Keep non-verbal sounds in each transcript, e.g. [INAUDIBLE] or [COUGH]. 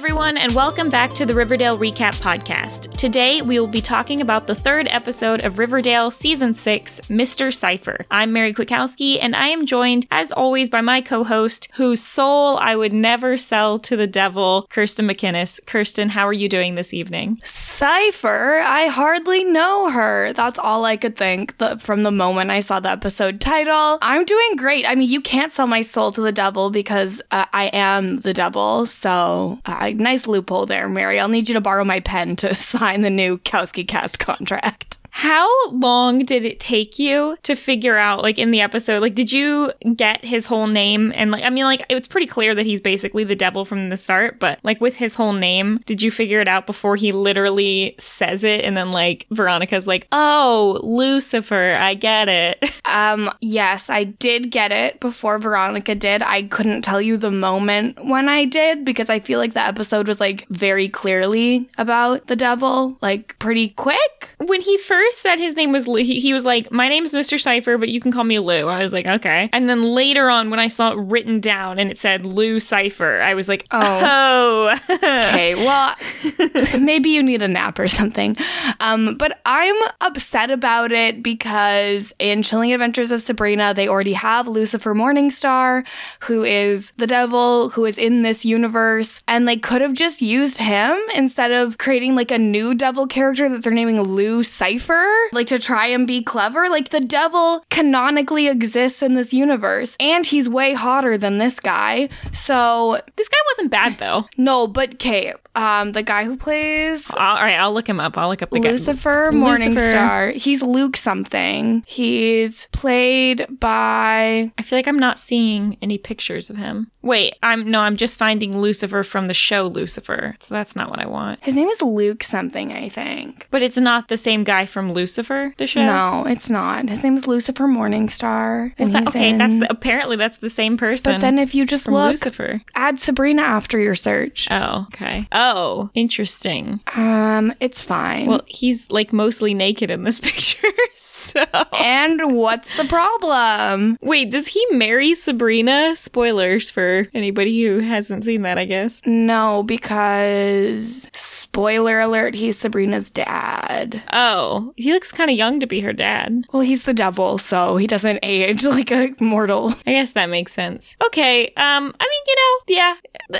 everyone, and welcome back to the Riverdale Recap Podcast. Today, we will be talking about the third episode of Riverdale Season 6, Mr. Cypher. I'm Mary Kwiatkowski, and I am joined, as always, by my co host, whose soul I would never sell to the devil, Kirsten McInnes. Kirsten, how are you doing this evening? Cypher? I hardly know her. That's all I could think from the moment I saw the episode title. I'm doing great. I mean, you can't sell my soul to the devil because uh, I am the devil, so uh, nice loophole there, Mary. I'll need you to borrow my pen to [LAUGHS] sign the new Kowski cast contract. How long did it take you to figure out, like in the episode, like, did you get his whole name? And, like, I mean, like, it's pretty clear that he's basically the devil from the start, but, like, with his whole name, did you figure it out before he literally says it? And then, like, Veronica's like, oh, Lucifer, I get it. [LAUGHS] Um, yes, I did get it before Veronica did. I couldn't tell you the moment when I did because I feel like the episode was, like, very clearly about the devil, like, pretty quick. When he first first said his name was Lou, he, he was like, My name's Mr. Cypher, but you can call me Lou. I was like, Okay. And then later on, when I saw it written down and it said Lou Cypher, I was like, Oh. okay. Well, [LAUGHS] maybe you need a nap or something. Um, but I'm upset about it because in Chilling Adventures of Sabrina, they already have Lucifer Morningstar, who is the devil, who is in this universe. And they could have just used him instead of creating like a new devil character that they're naming Lou Cypher like to try and be clever. Like the devil canonically exists in this universe, and he's way hotter than this guy. So this guy wasn't bad though. No, but Kate, um, the guy who plays. All right, I'll look him up. I'll look up the Lucifer guy. Morningstar. He's Luke something. He's played by. I feel like I'm not seeing any pictures of him. Wait, I'm no, I'm just finding Lucifer from the show Lucifer. So that's not what I want. His name is Luke something, I think. But it's not the same guy from Lucifer, the show. No, it's not. His name is Lucifer Morningstar. Well, that, okay, in... that's the, apparently that's the same person. But then if you just look, Lucifer, add Sabrina after your search. Oh, okay. Oh, interesting. Um, it's fine. Well, he's like mostly naked in this [LAUGHS] picture. so. And what's the problem? Wait, does he marry Sabrina? Spoilers for anybody who hasn't seen that, I guess. No, because spoiler alert, he's Sabrina's dad. Oh, he looks kind of young to be her dad. Well, he's the devil, so he doesn't age [LAUGHS] like a mortal. I guess that makes sense. Okay, um, I mean, you know, yeah.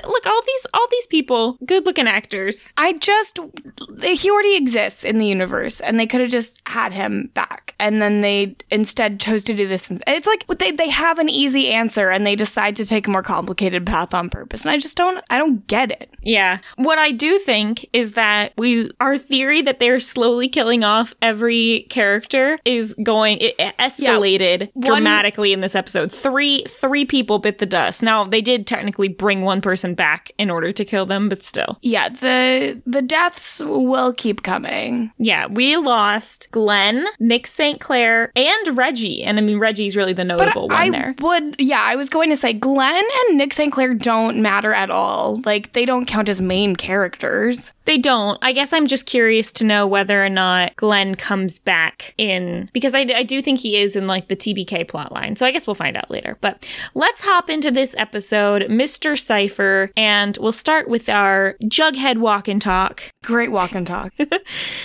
Look, all these all these people, good looking actors. I just he already exists in the universe, and they could have just had him back, and then they instead chose to do this. It's like they they have an easy answer, and they decide to take a more complicated path on purpose, and I just don't I don't get it. Yeah, what I do think is that we our theory that they're slowly killing off every character is going it escalated yeah, dramatically in this episode. Three three people bit the dust. Now they did technically bring one person back in order to kill them, but still. Yeah, the the deaths will keep coming. Yeah, we lost Glenn, Nick St. Clair, and Reggie. And I mean Reggie's really the notable but one I there. Would yeah, I was going to say Glenn and Nick St. Clair don't matter at all. Like they don't count as main characters. They don't. I guess I'm just curious to know whether or not Glenn comes back in because I, I do think he is in like the TBK plotline. So I guess we'll find out later. But let's hop into this episode, Mr. Cypher, and we'll start with our Jughead walk and talk. Great walk and talk. [LAUGHS]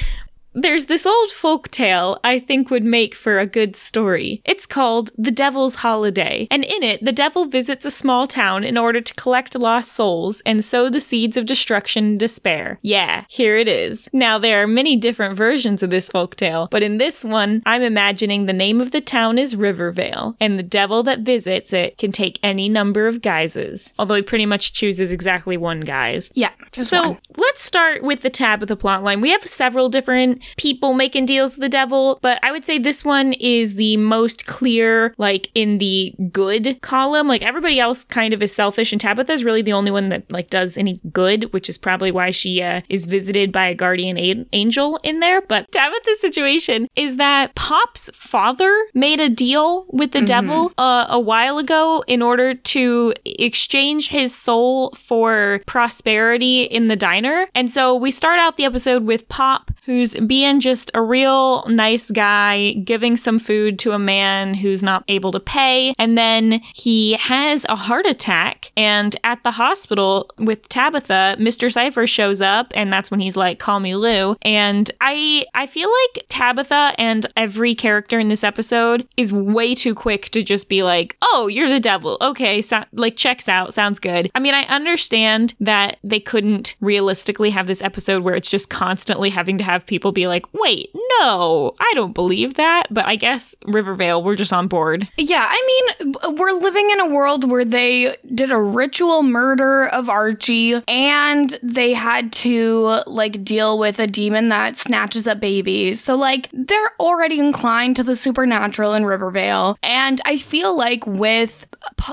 There's this old folk tale I think would make for a good story. It's called The Devil's Holiday, and in it, the devil visits a small town in order to collect lost souls and sow the seeds of destruction and despair. Yeah, here it is. Now, there are many different versions of this folk tale, but in this one, I'm imagining the name of the town is Rivervale, and the devil that visits it can take any number of guises. Although he pretty much chooses exactly one guise. Yeah, so one. let's start with the Tabitha plotline. We have several different people making deals with the devil, but I would say this one is the most clear, like in the good column. Like everybody else kind of is selfish, and Tabitha is really the only one that like does any good, which is probably why she uh, is visited by a guardian a- angel in there. But Tabitha's situation is that Pop's father made a deal with the mm-hmm. devil uh, a while ago in order to exchange his soul for prosperity in the diner. And so we start out the episode with Pop who's being just a real nice guy, giving some food to a man who's not able to pay. And then he has a heart attack. And at the hospital with Tabitha, Mr. Cypher shows up, and that's when he's like, call me Lou. And I I feel like Tabitha and every character in this episode is way too quick to just be like, oh, you're the devil. Okay, so, like checks out, sounds good. I mean, I understand that they couldn't realistically have this episode where it's just constantly having to have people be like, wait, no, I don't believe that. But I guess Rivervale, we're just on board. Yeah, I mean, we're living in a world where they did a ritual murder of Archie and they had to like deal with a demon that snatches up babies. So like they're already inclined to the supernatural in Rivervale. And I feel like with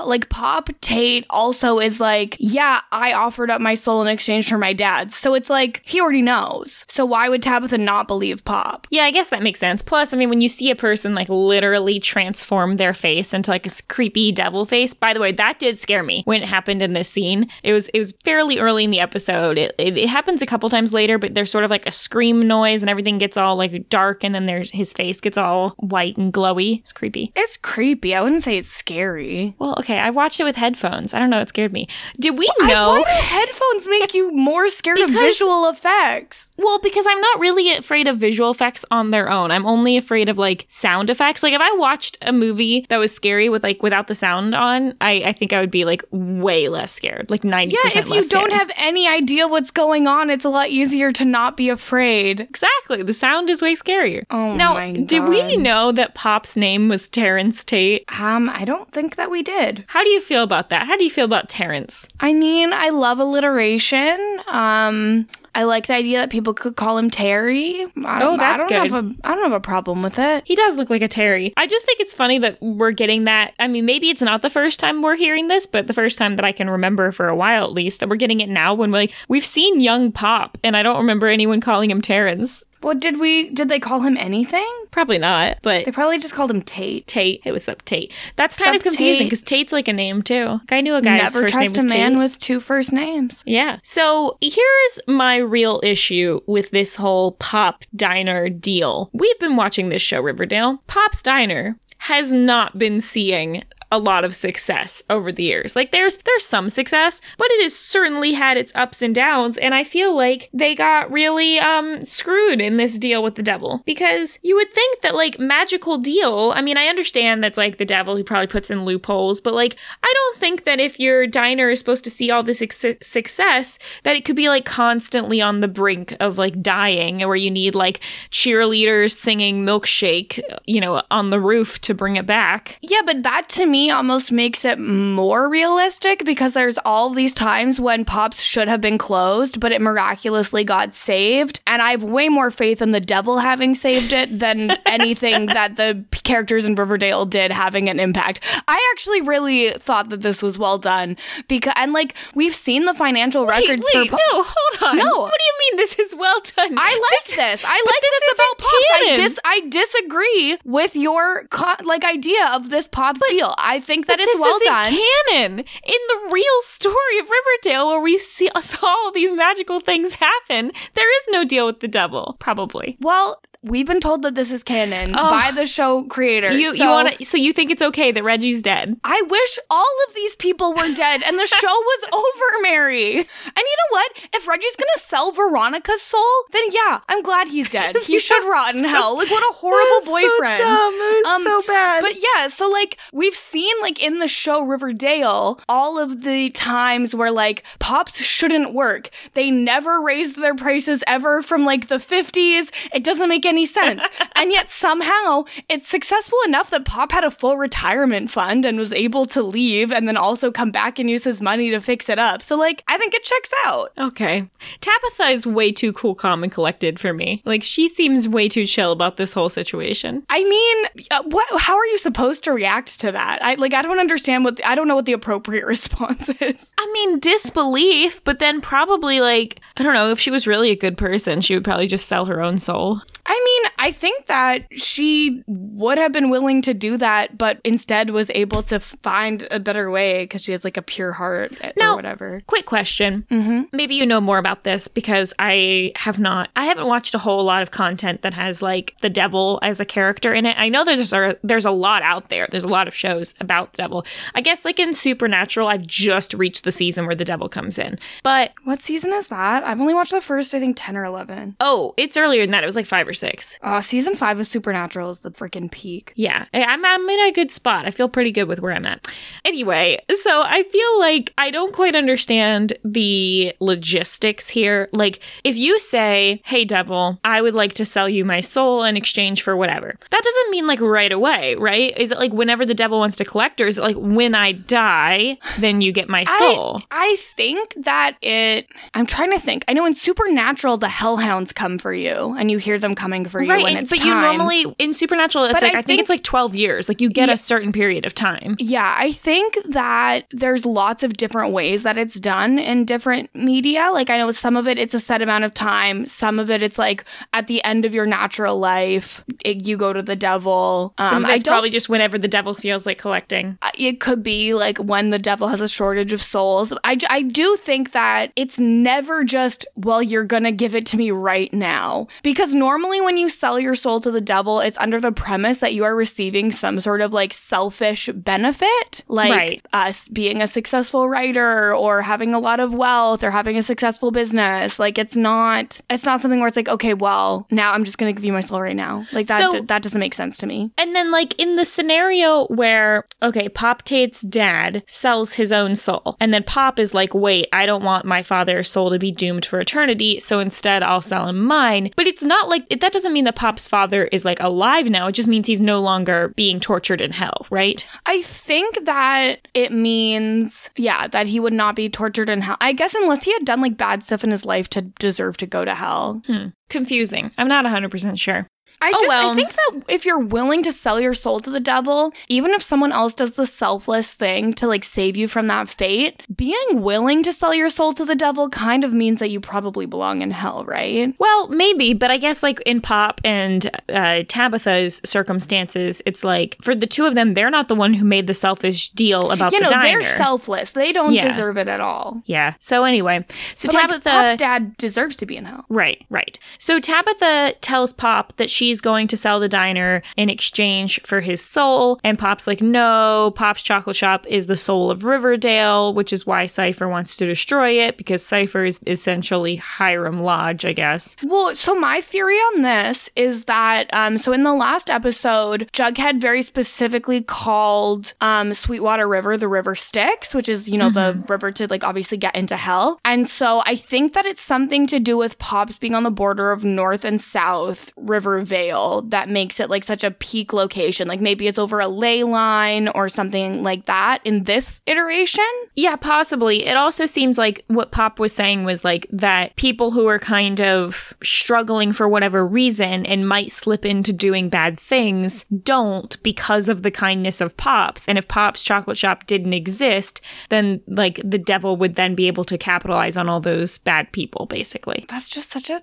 like Pop Tate also is like, yeah, I offered up my soul in exchange for my dad's. So it's like he already knows. So why would Tabitha not believe Pop? Yeah, I guess that makes sense. Plus, I mean, when you see a person like literally transform their face into like a creepy devil face, by the way, that did scare me when it happened in this scene. It was it was fairly early in the episode. It, it, it happens a couple times later, but there's sort of like a scream noise and everything gets all like dark, and then there's his face gets all white and glowy. It's creepy. It's creepy. I wouldn't say it's scary. Well, okay, I watched it with headphones. I don't know, it scared me. Did we I- know? why do headphones make you more scared of visual effects? Well, because I'm not really afraid of visual effects on their own. I'm only afraid of like sound effects. Like if I watched a movie that was scary with like without the sound on, I, I think I would be like way less scared. Like 90% Yeah, if you don't scared. have any idea what's going on, it's a lot easier to not be afraid. Exactly. The sound is way scarier. Oh now, did we know that Pop's name was Terrence Tate? Um, I don't think that we did. How do you feel about that? How do you feel about Terrence? I mean, I love alliteration. Um, I like the idea that people could call him Terry. I oh, don't, Oh, that's I don't good. Have a, I don't have a problem with it. He does look like a Terry. I just think it's funny that we're getting that. I mean, maybe it's not the first time we're hearing this, but the first time that I can remember for a while at least that we're getting it now when we're like, we've seen young Pop, and I don't remember anyone calling him Terrence. Well, did we? Did they call him anything? Probably not, but They probably just called him Tate. Tate. It was up, Tate? That's kind of confusing Tate? because Tate's like a name too. Like, I knew a guy's Never first name trust a man Tate. with two first names. Yeah. So here's my real issue with this whole Pop Diner deal. We've been watching this show, Riverdale. Pop's Diner has not been seeing a lot of success over the years. Like there's there's some success, but it has certainly had its ups and downs and I feel like they got really um screwed in this deal with the devil because you would think that like magical deal, I mean I understand that's like the devil he probably puts in loopholes, but like I don't think that if your diner is supposed to see all this suc- success that it could be like constantly on the brink of like dying where you need like cheerleaders singing milkshake, you know, on the roof to bring it back. Yeah, but that to me almost makes it more realistic because there's all these times when Pops should have been closed, but it miraculously got saved. And I have way more faith in the devil having saved it than [LAUGHS] anything that the characters in Riverdale did having an impact. I actually really thought that this was well done because, and like, we've seen the financial records wait, for. no, hold on. No. What do you mean this is well done? I like this. I like this this, about Pops. I, dis- I disagree with your co- like idea of this Pops deal. I think that But it's this well isn't done. canon in the real story of Riverdale, where we see [LAUGHS] saw all these magical things happen. There is no deal with the devil, probably. well, we've been told that this is canon by the show creator. You so you want? So you think it's okay that Reggie's dead? I wish all of these people were dead and the show was [LAUGHS] over, Mary. And you know what? If Reggie's gonna sell Veronica's soul, then yeah, I'm glad he's dead. He [LAUGHS] should rot in so- hell. Like what a horrible boyfriend. It Um, so bad. But yeah, so like we've seen like in the show Riverdale all of the times where like pops shouldn't work. They never raised their prices ever from like the 50s. It doesn't make any sense. and yet somehow it's successful enough that Pop had a full retirement fund and was able to leave and then also come back and use his money to fix it up. So like I think it checks out. Okay. Tabitha is way too cool, calm, and collected for me. Like, she seems way too chill about this whole situation. I mean, uh, what? How are you supposed to react to that? I like. I don't understand what. I don't know what the appropriate [LAUGHS] response is. I mean, disbelief, but then probably, like, I don't know, if she was really a good person, she would probably just sell her own soul. I mean, I think that she would have been willing to do that, but instead was able to find a better way because she has like a pure heart Now- or whatever. Quick question. Mm-hmm. Maybe you know more about this because I have not. I haven't watched a whole lot of content that has like the devil as a character in it. I know there's a there's a lot out there. There's a lot of shows about the devil. I guess like in Supernatural, I've just reached the season where the devil comes in. But What season is that? I've only watched the first, I think, 10 or 11. oh, it's earlier than that. It was like five or six. Uh, season five of Supernatural is the freaking peak. Yeah, I'm, I'm in a good spot. I feel pretty good with where I'm at. Anyway, so I feel like I don't quite understand the logistics here. Like, if you say, hey, devil, I would like to sell you my soul in exchange for whatever, that doesn't mean like right away, right? Is it like whenever the devil wants to collect, or is it like when I die, then you get my soul? I, I think that it. I'm trying to think. I know in Supernatural, the Hellhounds come for you, and you hear them coming for you when Right, it's but you normally in Supernatural, it's But like I I, think, think- it's like twelve years. Like you get Yeah. a certain period of time. Yeah, I think that there's lots of different ways that it's done in different media. Like I know with some of it it's a set amount of time. Some of it it's like at the end of your natural life, it, you go to the devil. Um, Some of I it's probably just whenever the devil feels like collecting. Uh, it could be like when the devil has a shortage of souls. i, I do think that it's never just, well, you're going to give it to me right now. Because normally when you sell your soul to the devil, it's under the premise that you are receiving some sort of like selfish benefit, like Right. us being a successful writer or having a lot of wealth or having a successful business. Like it's not, it's not something where it's like, okay, well, now I'm just going to give you my soul right now. Like that, So- that doesn't make sense to me. And then, like, in the scenario where, okay, Pop Tate's dad sells his own soul, and then Pop is like, wait, I don't want my father's soul to be doomed for eternity, so instead I'll sell him mine. But it's not like, that doesn't mean that Pop's father is like alive now. It just means he's no longer being tortured in hell, right? I think that it means, yeah, that he would not be tortured in hell. I guess unless he had done like bad stuff in his life to deserve to go to hell. Hmm. Confusing. I'm not 100% sure. I Oh, just well. I think that if you're willing to sell your soul to the devil, even if someone else does the selfless thing to like save you from that fate, being willing to sell your soul to the devil kind of means that you probably belong in hell, right? Well, maybe, but I guess like in Pop and uh, Tabitha's circumstances, it's like for the two of them, they're not the one who made the selfish deal about You the know, diner. they're selfless. They don't Yeah. deserve it at all. yeah. So anyway, so But, like, Tabitha. Pop's dad deserves to be in hell. Right, right. So Tabitha tells Pop that she's going to sell the diner in exchange for his soul, and Pop's like, no, Pop's Chock'lit Shoppe is the soul of Riverdale, which is why Cypher wants to destroy it because Cypher is essentially Hiram Lodge, I guess. Well, so my theory on this is that um so in the last episode, Jughead very specifically called um Sweetwater River the River Styx, which is, you know, the river to like obviously get into hell. And so I think that it's something to do with Pops being on the border of North and South River Vale that makes it like such a peak location. Like maybe it's over a ley line or something like that in this iteration. Yeah, possibly. It also seems like what Pop was saying was like that people who are kind of struggling for whatever reason and might slip into doing bad things don't because of the kindness of Pop's. And if Pop's Chock'lit Shoppe didn't exist, then like the devil would then be able to capitalize on all those bad people, basically. That's just such a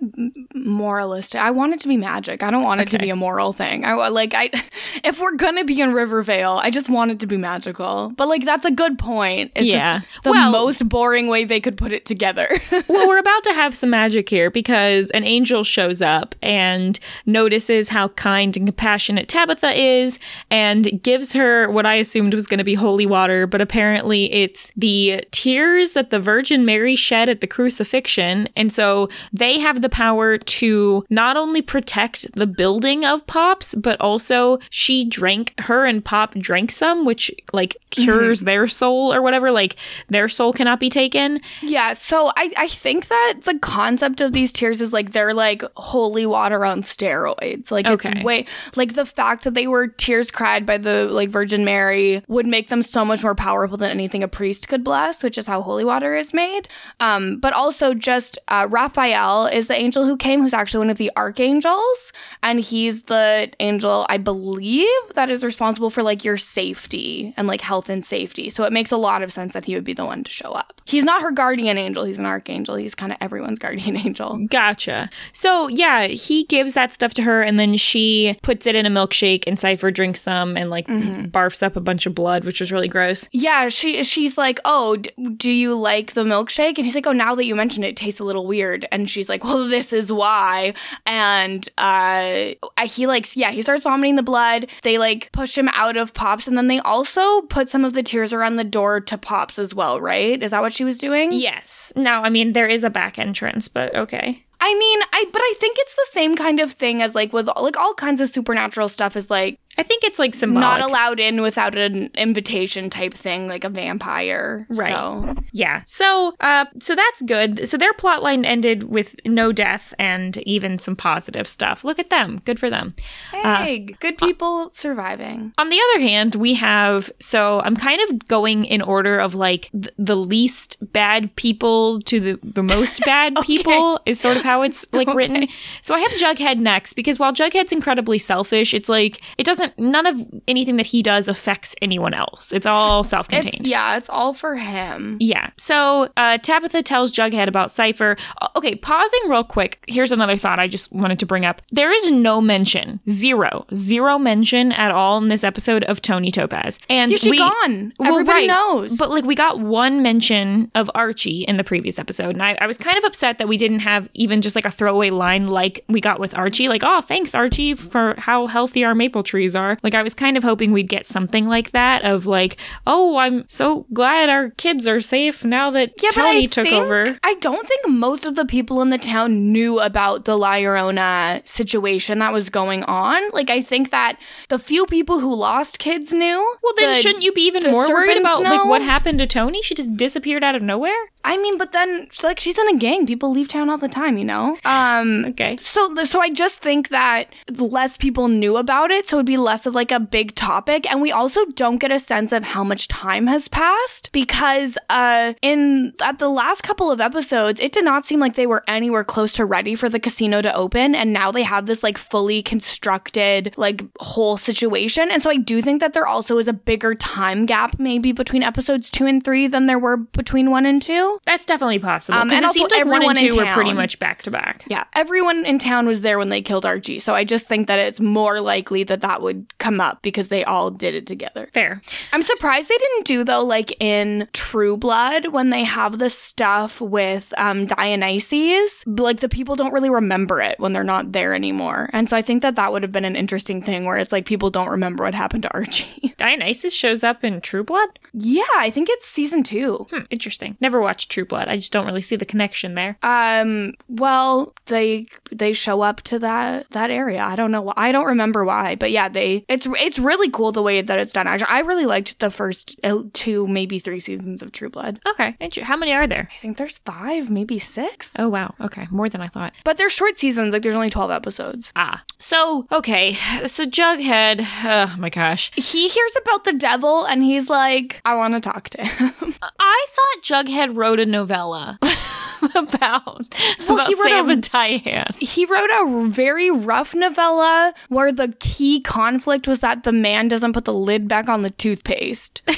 moralistic. I want it to be magic. I don't want it to be a moral thing. I like I [LAUGHS] if we're going to be in Rivervale, I just want it to be magical. But like that's a good point. It's Yeah. just the Well- most boring way they could put it together. [LAUGHS] well, we're about to have some magic here because an angel shows up and notices how kind and compassionate Tabitha is and gives her what I assumed was going to be holy water, but apparently it's the tears that the Virgin Mary shed at the crucifixion. And so they have the power to not only protect the building of Pops, but also she drank, her and Pop drank some, which like cures their soul or whatever. Like their soul cannot be taken. yeah, so I I think that the concept of these tears is like they're like holy water on steroids. Like Okay. it's way like the fact that they were tears cried by the like Virgin Mary would make them so much more powerful than anything a priest could bless, which is how holy water is made. Um, but also just uh, Raphael is the angel who came, who's actually one of the archangels, and he's the angel I believe that is responsible for like your safety and like health and safety. So it makes a lot of sense that he would be the one to show up. He's not her guardian angel, he's an archangel. He's kind of everyone's guardian [LAUGHS] angel. Gotcha. So yeah, he gives that stuff to her, and then she puts it in a milkshake, and Cypher drinks some and like barfs up a bunch of blood, which was really gross. Yeah, she she's like, "Oh, d- do you like the milkshake?" And he's like, "Oh, now that you mention it, it tastes a little weird." And she's like, "Well, this is why." And uh Uh, he likes yeah, he starts vomiting the blood. They like push him out of Pops and then they also put some of the tears around the door to Pops as well, right? Is that what she was doing? Yes. Now, I mean, there is a back entrance, but okay. I mean, I but I think it's the same kind of thing as like with like all kinds of supernatural stuff is like I think it's like symbolic. not allowed in without an invitation type thing, like a vampire. Right. So Yeah. So, uh, so that's good. So their plotline ended with no death and even some positive stuff. Look at them. Good for them. hey, good people surviving. On the other hand, we have so I'm kind of going in order of like th- the least bad people to the the most [LAUGHS] bad people is sort of how it's like written. So I have Jughead next because while Jughead's incredibly selfish, it's like it doesn't none of anything that he does affects anyone else. It's all self-contained. It's, yeah, it's all for him. Yeah. So uh, Tabitha tells Jughead about Cypher. Uh, Okay, pausing real quick. Here's another thought I just wanted to bring up. There is no mention, zero, zero mention at all in this episode of Toni Topaz. And Yeah, she we, gone. Well, Everybody right. knows. But like we got one mention of Archie in the previous episode, and I, I was kind of upset that we didn't have even just like a throwaway line like we got with Archie. Like, oh, thanks Archie for how healthy our maple trees are. Like I was kind of hoping we'd get something like that of like, oh, I'm so glad our kids are safe now that Yeah, Toni I took think- over. I don't think most of the people in the town knew about the La Llorona situation that was going on. Like, I think that the few people who lost kids knew. Well, then The- shouldn't you be even more worried about like what happened to Toni? She just disappeared out of nowhere. I mean, but then like she's in a gang. People leave town all the time, you know. Um. Okay. So, so I just think that less people knew about it, so it'd be less of like a big topic, and we also don't get a sense of how much time has passed because, uh, in at the last couple of episodes, it did not seem like they were anywhere close to ready for the casino to open, and now they have this like fully constructed like whole situation, and so I do think that there also is a bigger time gap maybe between episodes two and three than there were between one and two. That's definitely possible. Um, and it also seemed like one everyone and in two were pretty much back to back. Yeah, everyone in town was there when they killed Archie, so I just think that it's more likely that that would come up because they all did it together. Fair. I'm surprised they didn't do though, like in True Blood when they have the stuff with um, Dionysus. Like the people don't really remember it when they're not there anymore, and so I think that that would have been an interesting thing where it's like people don't remember what happened to Archie. [LAUGHS] Dionysus shows up in True Blood. yeah, I think it's season two. Hmm, interesting. Never watched True Blood. I just don't really see the connection there. Um. Well, they they show up to that that area. I don't know. Why. I don't remember why, but yeah, they. It's it's really cool the way that it's done. Actually, I really liked the first uh, two, maybe three seasons of True Blood. Okay. How many are there? I think there's five, maybe six, Oh wow. Okay, more than I thought. but they're short seasons. Like there's only twelve episodes. Ah. So okay. So Jughead. Oh my gosh. He hears about the devil and he's like, I want to talk to him. [LAUGHS] I thought Jughead wrote a novella [LAUGHS] [LAUGHS] about about he wrote Sam a- and Diane. he wrote a very rough novella where the key conflict was that the man doesn't put the lid back on the toothpaste. [LAUGHS]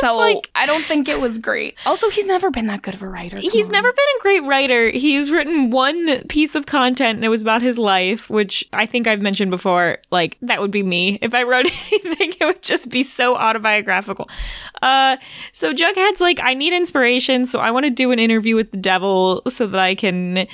So like I don't think it was great. Also, he's never been that good of a writer. Come He's on. never been a great writer. He's written one piece of content and it was about his life, which I think I've mentioned before. Like, that would be me. If I wrote [LAUGHS] anything, it would just be so autobiographical. Uh, so Jughead's like, I need inspiration, so I want to do an interview with the devil so that I can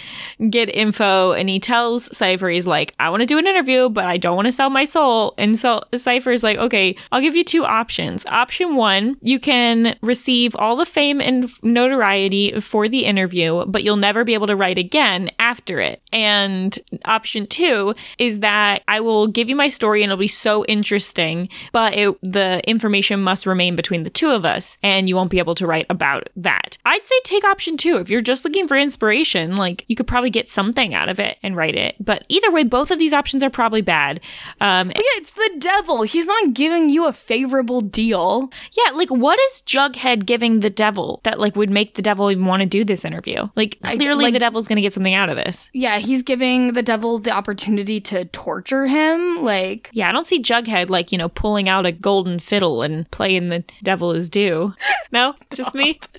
get info. And he tells Cypher, he's like, I want to do an interview, but I don't want to sell my soul. And so Cypher is like, okay, I'll give you two options. Option one, you can receive all the fame and notoriety for the interview, but you'll never be able to write again after it. And option two is that I will give you my story and it'll be so interesting, but it, the information must remain between the two of us and you won't be able to write about that. I'd say take option two. If you're just looking for inspiration, like you could probably get something out of it and write it. But either way, both of these options are probably bad. Um, But yeah, it's the devil. He's not giving you a favorable deal. yeah, like what is Jughead giving the devil that like would make the devil even want to do this interview? Like clearly like- the devil's going to get something out of this. Yeah, he's giving the devil the opportunity to torture him. Like, Yeah, I don't see Jughead like, you know, pulling out a golden fiddle and playing the devil is due. [LAUGHS] No, just me. [LAUGHS] [LAUGHS]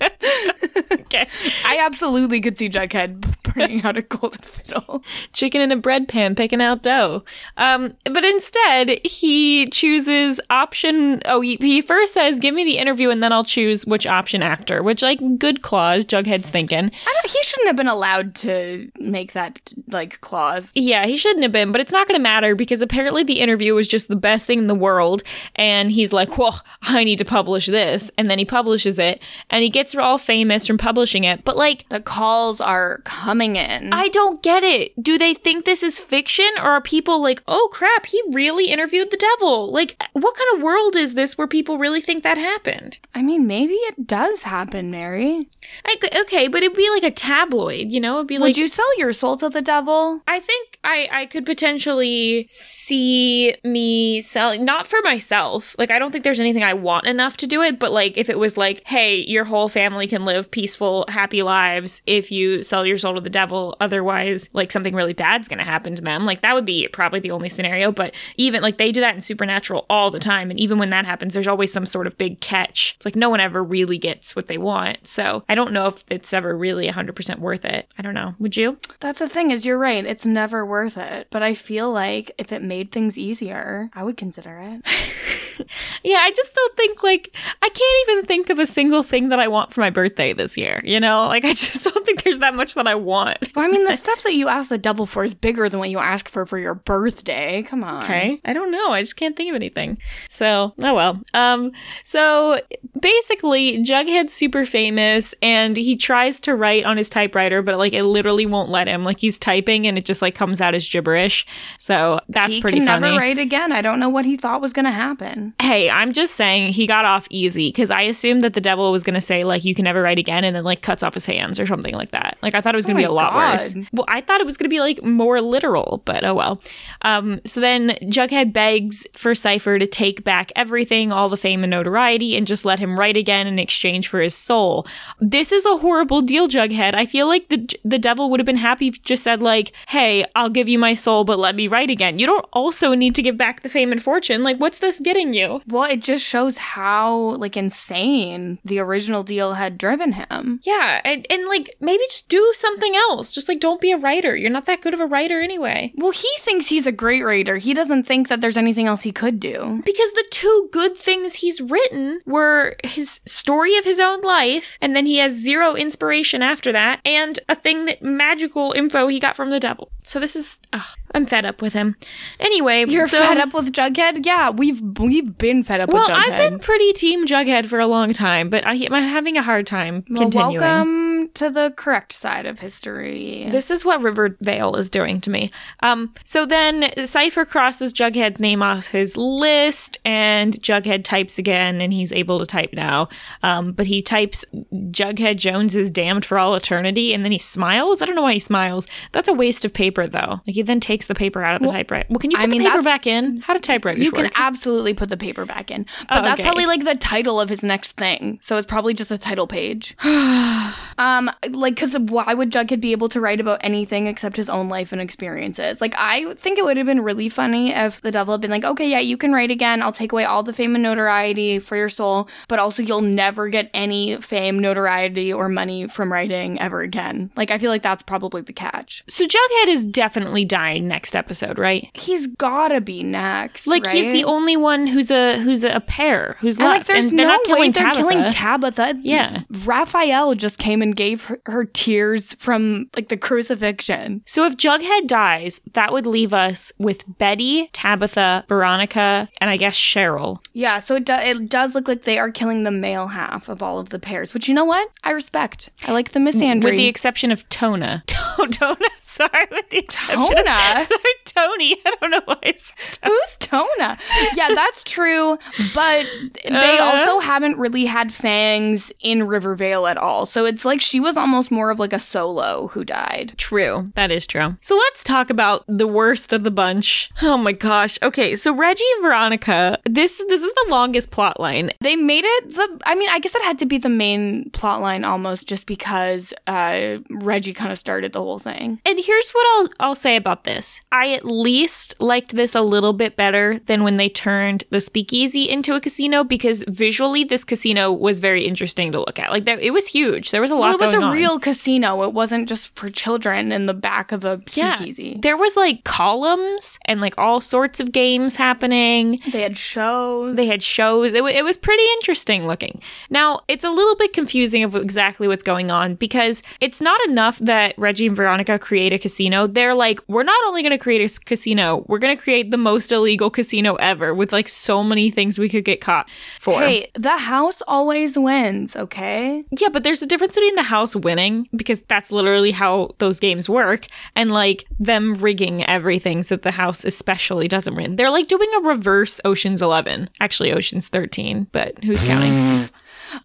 okay. I absolutely could see Jughead [LAUGHS] bringing out a golden fiddle. Chicken in a bread pan picking out dough. Um, but instead, he chooses option. Oh, he, he first says, "Give me the interview, and then I'll choose which option after." Which, like, good clause. Jughead's thinking. I don't, he shouldn't have been allowed to make that like clause. Yeah, he shouldn't have been, but it's not going to matter because apparently the interview was just the best thing in the world. And he's like, well, I need to publish this. And then he publishes it and he gets all famous from publishing it. But like, The calls are coming in. I don't get it. Do they think this is fiction or are people like, oh crap, he really interviewed the devil? Like, what kind of world is this where people really think that happened? I mean, maybe it does happen, Mary. I, okay, but it'd be like a tabloid, you know? It'd be like. Would you sell your soul to the devil? I think I, I could potentially see me selling, not for myself. Like, I don't think there's anything I want enough to do it, but like, if it was like, hey, your whole family can live peaceful, happy lives if you sell your soul to the devil. Otherwise, like, something really bad's gonna happen to them. Like, that would be probably the only scenario. But even like, they do that in Supernatural all the time. And even when that happens, there's always some sort of big catch. It's like, no one ever really gets what they want. So I don't know if it's ever really 100% worth it. I don't know. Would you? That's the thing is you're right. It's never worth it. But I feel like if it made things easier, I would consider it. [LAUGHS] Yeah, I just don't think like I can't even think of a single thing that I want for my birthday this year. You know, like I just don't think there's that much that I want. Well, I mean, the [LAUGHS] stuff that you ask the devil for is bigger than what you ask for for your birthday. Come on. Okay, I don't know. I just can't think of anything. So oh well. Um, so basically, Jughead's super famous, and he tries to write on his typewriter, but like it literally won't let him. Like he's typing, and it just like comes out as gibberish. So that's pretty. he pretty can funny. never write again. I don't know what he thought was going to happen. Hey, I'm just saying he got off easy because I assumed that the devil was going to say, like, you can never write again and then, like, cuts off his hands or something like that. Like, I thought it was going to Oh be a lot worse. Well, I thought it was going to be, like, more literal, but oh well. Um, so then Jughead begs for Cypher to take back everything, all the fame and notoriety, and just let him write again in exchange for his soul. This is a horrible deal, Jughead. I feel like the, the devil would have been happy if he just said, like, hey, I'll give you my soul, but let me write again. You don't also need to give back the fame and fortune. Like, what's this getting you? Well, it just shows how like insane the original deal had driven him. Yeah, and, and like maybe just do something else. Just like don't be a writer. You're not that good of a writer anyway. Well, he thinks he's a great writer. He doesn't think that there's anything else he could do. Because the two good things he's written were his story of his own life, and then he has zero inspiration after that, and a thing that magical info he got from the devil. So this is, ugh, I'm fed up with him. Anyway, You're so- fed up with Jughead? Yeah, we've we've been fed up Well, with Jughead. Well, I've been pretty team Jughead for a long time, but I, I'm having a hard time Well, continuing. welcome to the correct side of history. This is what Riverdale is doing to me. Um, so then Cypher crosses Jughead's name off his list, and Jughead types again, and he's able to type now. Um, but he types Jughead Jones is damned for all eternity, and then he smiles. I don't know why he smiles. That's a waste of paper, though. Like he then takes the paper out of the typewriter. Well, can you put I the paper back in? How do typewriters you can work? absolutely put the paper back in, but that's Okay. probably like the title of his next thing. So it's probably just a title page. [SIGHS] um, Um, like, because why would Jughead be able to write about anything except his own life and experiences? Like, I think it would have been really funny if the devil had been like, okay, yeah, you can write again. I'll take away all the fame and notoriety for your soul, but also you'll never get any fame, notoriety, or money from writing ever again. Like, I feel like that's probably the catch. so Jughead is definitely dying next episode, right? He's gotta be next. Like he's the only one who's a who's a pair who's And left, like, there's and they're no not killing way they're Tabitha. killing Tabitha. Yeah. Raphael just came and gave her, her tears from like the crucifixion. So if Jughead dies, that would leave us with Betty, Tabitha, Veronica, and I guess Cheryl. Yeah, so it, do- it does look like they are killing the male half of all of the pairs, which you know what? I respect. I like the misandry. With the exception of Tona. [LAUGHS] Tona, sorry, with the exception of Tona? [LAUGHS] sorry, Toni. I don't know why I said Tona. Who's Tona? Yeah, that's true, but they Uh. also haven't really had fangs in Rivervale at all. So it's like she she was almost more of like a solo who died. True. That is true. So let's talk about the worst of the bunch. Oh my gosh. Okay, so Reggie and Veronica, this this is the longest plot line. They made it the I mean, I guess it had to be the main plot line almost just because uh Reggie kind of started the whole thing. And here's what I'll I'll say about this. I at least liked this a little bit better than when they turned the speakeasy into a casino because visually this casino was very interesting to look at. Like that it was huge. There was a lot Well, it was a on. real casino. It wasn't just for children in the back of a speakeasy. There was like columns and like all sorts of games happening. They had shows. They had shows. It, w- it was pretty interesting looking. Now, it's a little bit confusing of exactly what's going on because it's not enough that Reggie and Veronica create a casino. They're like, we're not only going to create a casino, we're going to create the most illegal casino ever with like so many things we could get caught for. Hey, the house always wins, okay? Yeah, but there's a difference between the house winning because that's literally how those games work and like them rigging everything so the house especially doesn't win. They're like doing a reverse Ocean's 11. Actually Ocean's 13, but who's counting? [LAUGHS]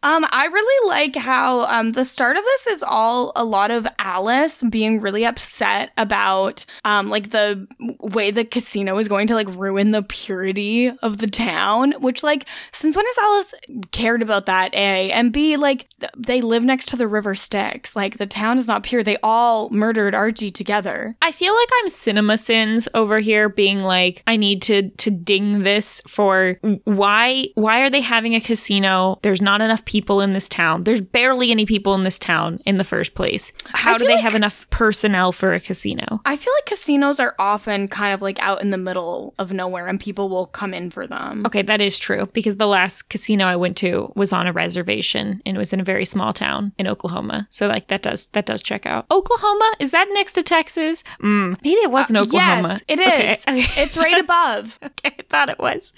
Um, I really like how um the start of this is all a lot of Alice being really upset about um like the way the casino is going to like ruin the purity of the town. Which like since when has Alice cared about that? A and B like th- they live next to the River Styx. Like the town is not pure. They all murdered Archie together. I feel like I'm CinemaSins over here being like I need to to ding this for why why are they having a casino? There's not enough people in this town. There's barely any people in this town in the first place. How do they like- have enough personnel for a casino? I feel like casinos are often kind of like out in the middle of nowhere and people will come in for them. Okay, that is true because the last casino I went to was on a reservation and it was in a very small town in Oklahoma. So like that does that does check out. Oklahoma is that next to Texas? Mm, maybe it wasn't Oklahoma. Yes, it Okay, okay. It's right [LAUGHS] above. Okay, I thought it was.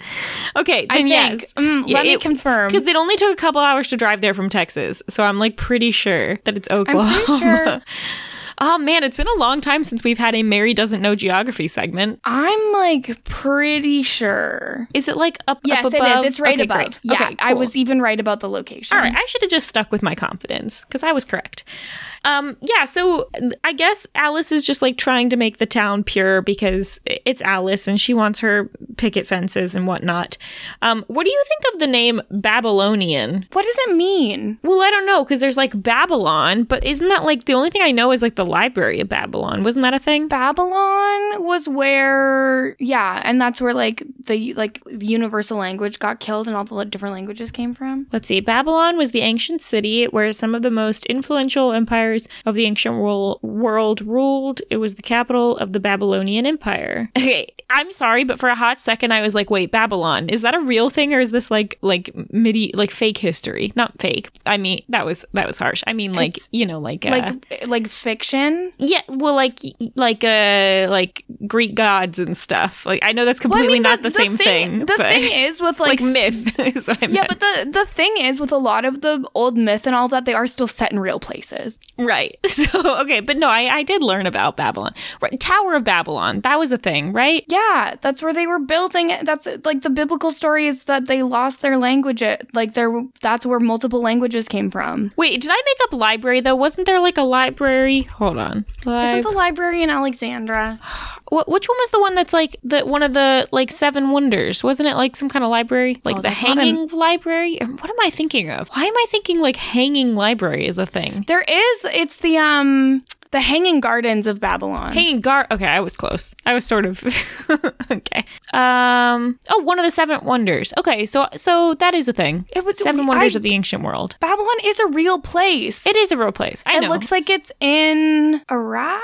Okay, I think. yes. Mm, let me confirm. Because it only took a couple hours to drive there from Texas, so I'm like pretty sure that it's Oklahoma. pretty sure- [LAUGHS] oh man, it's been a long time since we've had a Mary doesn't know geography segment. I'm like pretty sure. Is it like up? Yes, up above? is. It's right Okay, above. great. Yeah, Okay, I was even right about the location. All right, I should have just stuck with my confidence because I was correct. Um, yeah, so I guess Alice is just like trying to make the town pure because it's Alice and she wants her picket fences and whatnot. Um, what do you think of the name Babylonian? What does it mean? Well, I don't know because there's like Babylon, but isn't that like the only thing I know is like the Library of Babylon? Wasn't that a thing? Babylon was where, yeah, and that's where like the like universal language got killed and all the different languages came from. Let's see. Babylon was the ancient city where some of the most influential empires of the ancient wor- world ruled. It was the capital of the Babylonian Empire. [LAUGHS] Okay, I'm sorry, but for a hot second, I was like, "Wait, Babylon is that a real thing, or is this like like midi like fake history? Not fake. I mean, that was that was harsh. I mean, like It's you know, like uh, Like like fiction. yeah, well, like like uh like Greek gods and stuff. Like I know that's Well, I completely mean, not the, same thing. The but, thing is with like, like, myth [LAUGHS] is what I Yeah, meant. but the the thing is with a lot of the old myth and all that, they are still set in real places. Right. [LAUGHS] So, okay, but no, I, I did learn about Babylon. Right. Tower of Babylon. That was a thing, right? Yeah, that's where they were building it. That's like the biblical story is that they lost their language. It like there, that's where multiple languages came from. Wait, did I make up library though? Wasn't there like a library? Hold on. Isn't the library in Alexandra? Wh- which one was the one that's like the one of the like seven wonders? Wasn't it like some kind of library? Oh, like Oh, the hanging library? What am I thinking of? Why am I thinking like hanging library is a thing? There is. It's the um the Hanging Gardens of Babylon. Hanging guard. Okay, I was close. I was sort of [LAUGHS] okay. Um. Oh, one of the seven wonders. Okay, so so that is a thing. It was- seven I- wonders of the ancient world. Babylon is a real place. It is a real place. I it know. looks like it's in Iraq.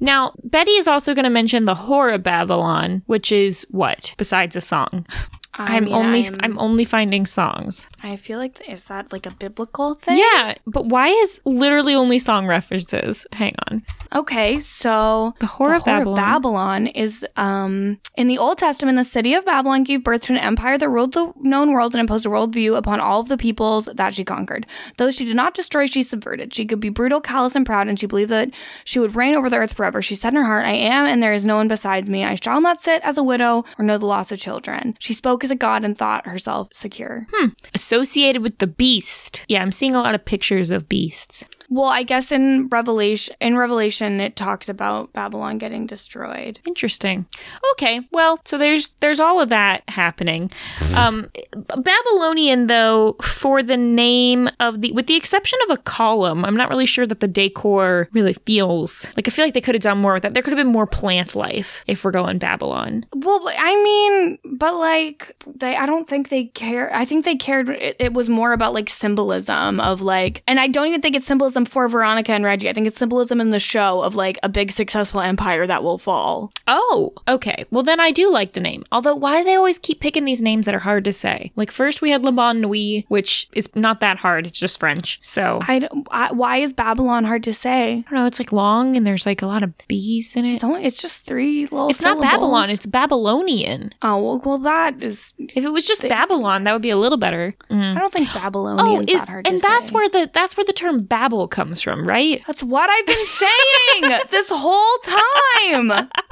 now, Betty is also going to mention the whore of Babylon, which is what besides a song. [LAUGHS] I I'm mean, only I'm- I'm only finding songs. I feel like is that like a biblical thing? Yeah, but why is literally only song references? Hang on. Okay, so The Whore of Babylon. Babylon is um in the Old Testament, the city of Babylon gave birth to an empire that ruled the known world and imposed a worldview upon all of the peoples that she conquered. Those she did not destroy, she subverted. She could be brutal, callous, and proud, and she believed that she would reign over the earth forever. She said in her heart, I am, and there is no one besides me. I shall not sit as a widow or know the loss of children. She spoke as a god and thought herself secure. Hmm. Associated with the beast. Yeah, I'm seeing a lot of pictures of beasts. Well, I guess in Revelation, in Revelation, it talks about Babylon getting destroyed. Interesting. Okay, well, so there's there's all of that happening. Um, Babylonian, though, for the name of the, with the exception of a column, I'm not really sure that the decor really feels like. I feel like they could have done more with that. There could have been more plant life if we're going Babylon. Well, I mean, but like they, I don't think they care. I think they cared. It, it was more about like symbolism of like, and I don't even think it's symbolism for Veronica and Reggie. I think it's symbolism in the show of like a big successful empire that will fall. Oh, okay. Well, then I do like the name. Although, why do they always keep picking these names that are hard to say? Like first we had Le Bon Nuit, which is not that hard. It's just French. So I, don't- I why is Babylon hard to say? I don't know. It's like long and there's like a lot of B's in it. It's only it's just three little. It's not. Babylon. It's Babylonian. oh well, well that is. If it was just Babylon, that would be a little better. Mm. I don't think Oh, is, that hard and that's say. where the that's where the term Babel comes from, right? That's what I've been saying this whole time. [LAUGHS]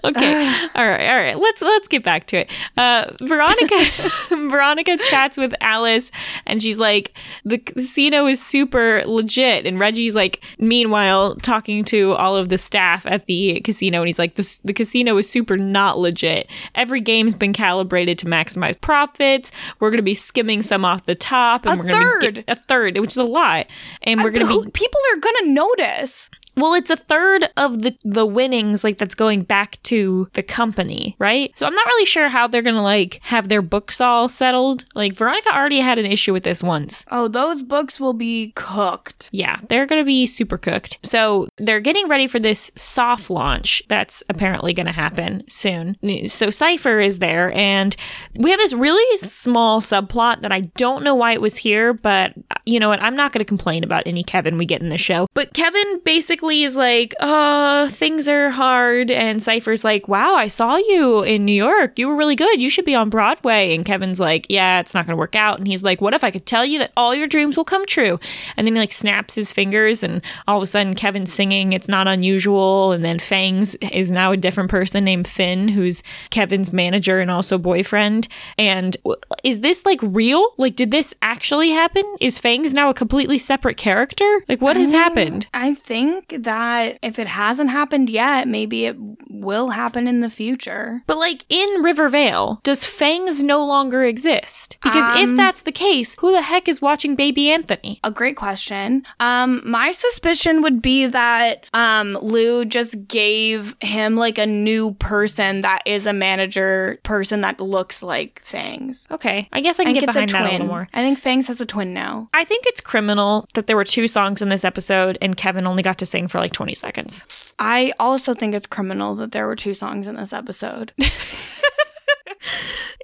[LAUGHS] Okay. [SIGHS] all right. All right. Let's let's get back to it. Uh, Veronica [LAUGHS] [LAUGHS] Veronica chats with Alice, and she's like, "The casino is super legit." And Reggie's like, meanwhile, talking to all of the staff at the casino, and he's like, "The the casino is super not legit. Every game's been calibrated to maximize profits. We're gonna be skimming some off the top, and A we're gonna be third. get- a third, which is a lot, and we're gonna be people are gonna notice. Well, it's a third of the the winnings like that's going back to the company, right? So I'm not really sure how they're gonna like have their books all settled. Like Veronica already had an issue with this once. Oh, those books will be cooked. Yeah, they're gonna be super cooked. So they're getting ready for this soft launch that's apparently gonna happen soon. So Cypher is there, and we have this really small subplot that I don't know why it was here, but you know what? I'm not gonna complain about any Kevin we get in the show. But Kevin basically is like, uh, things are hard, and Cypher's like, wow, I saw you in New York. You were really good. You should be on Broadway. And Kevin's like, yeah, it's not gonna work out. And he's like, what if I could tell you that all your dreams will come true? And then he like snaps his fingers, and all of a sudden Kevin's singing It's Not Unusual. And then Fangs is now a different person named Finn, who's Kevin's manager and also boyfriend. And is this like real? Like, did this actually happen? Is Fangs now a completely separate character? Like, what has happened? I think that if it hasn't happened yet, maybe it will happen in the future. But like in Rivervale, does Fangs no longer exist? Because if Um, that's the case, who the heck is watching Baby Anthony? A great question. Um, my suspicion would be that um Lou just gave him like a new person that is a manager person that looks like Fangs. Okay, I guess I I can think get behind that a little more. I think Fangs has a twin now. I think it's criminal that there were two songs in this episode and Kevin only got to sing for like 20 seconds. I also think it's criminal that there were two songs in this episode. [LAUGHS]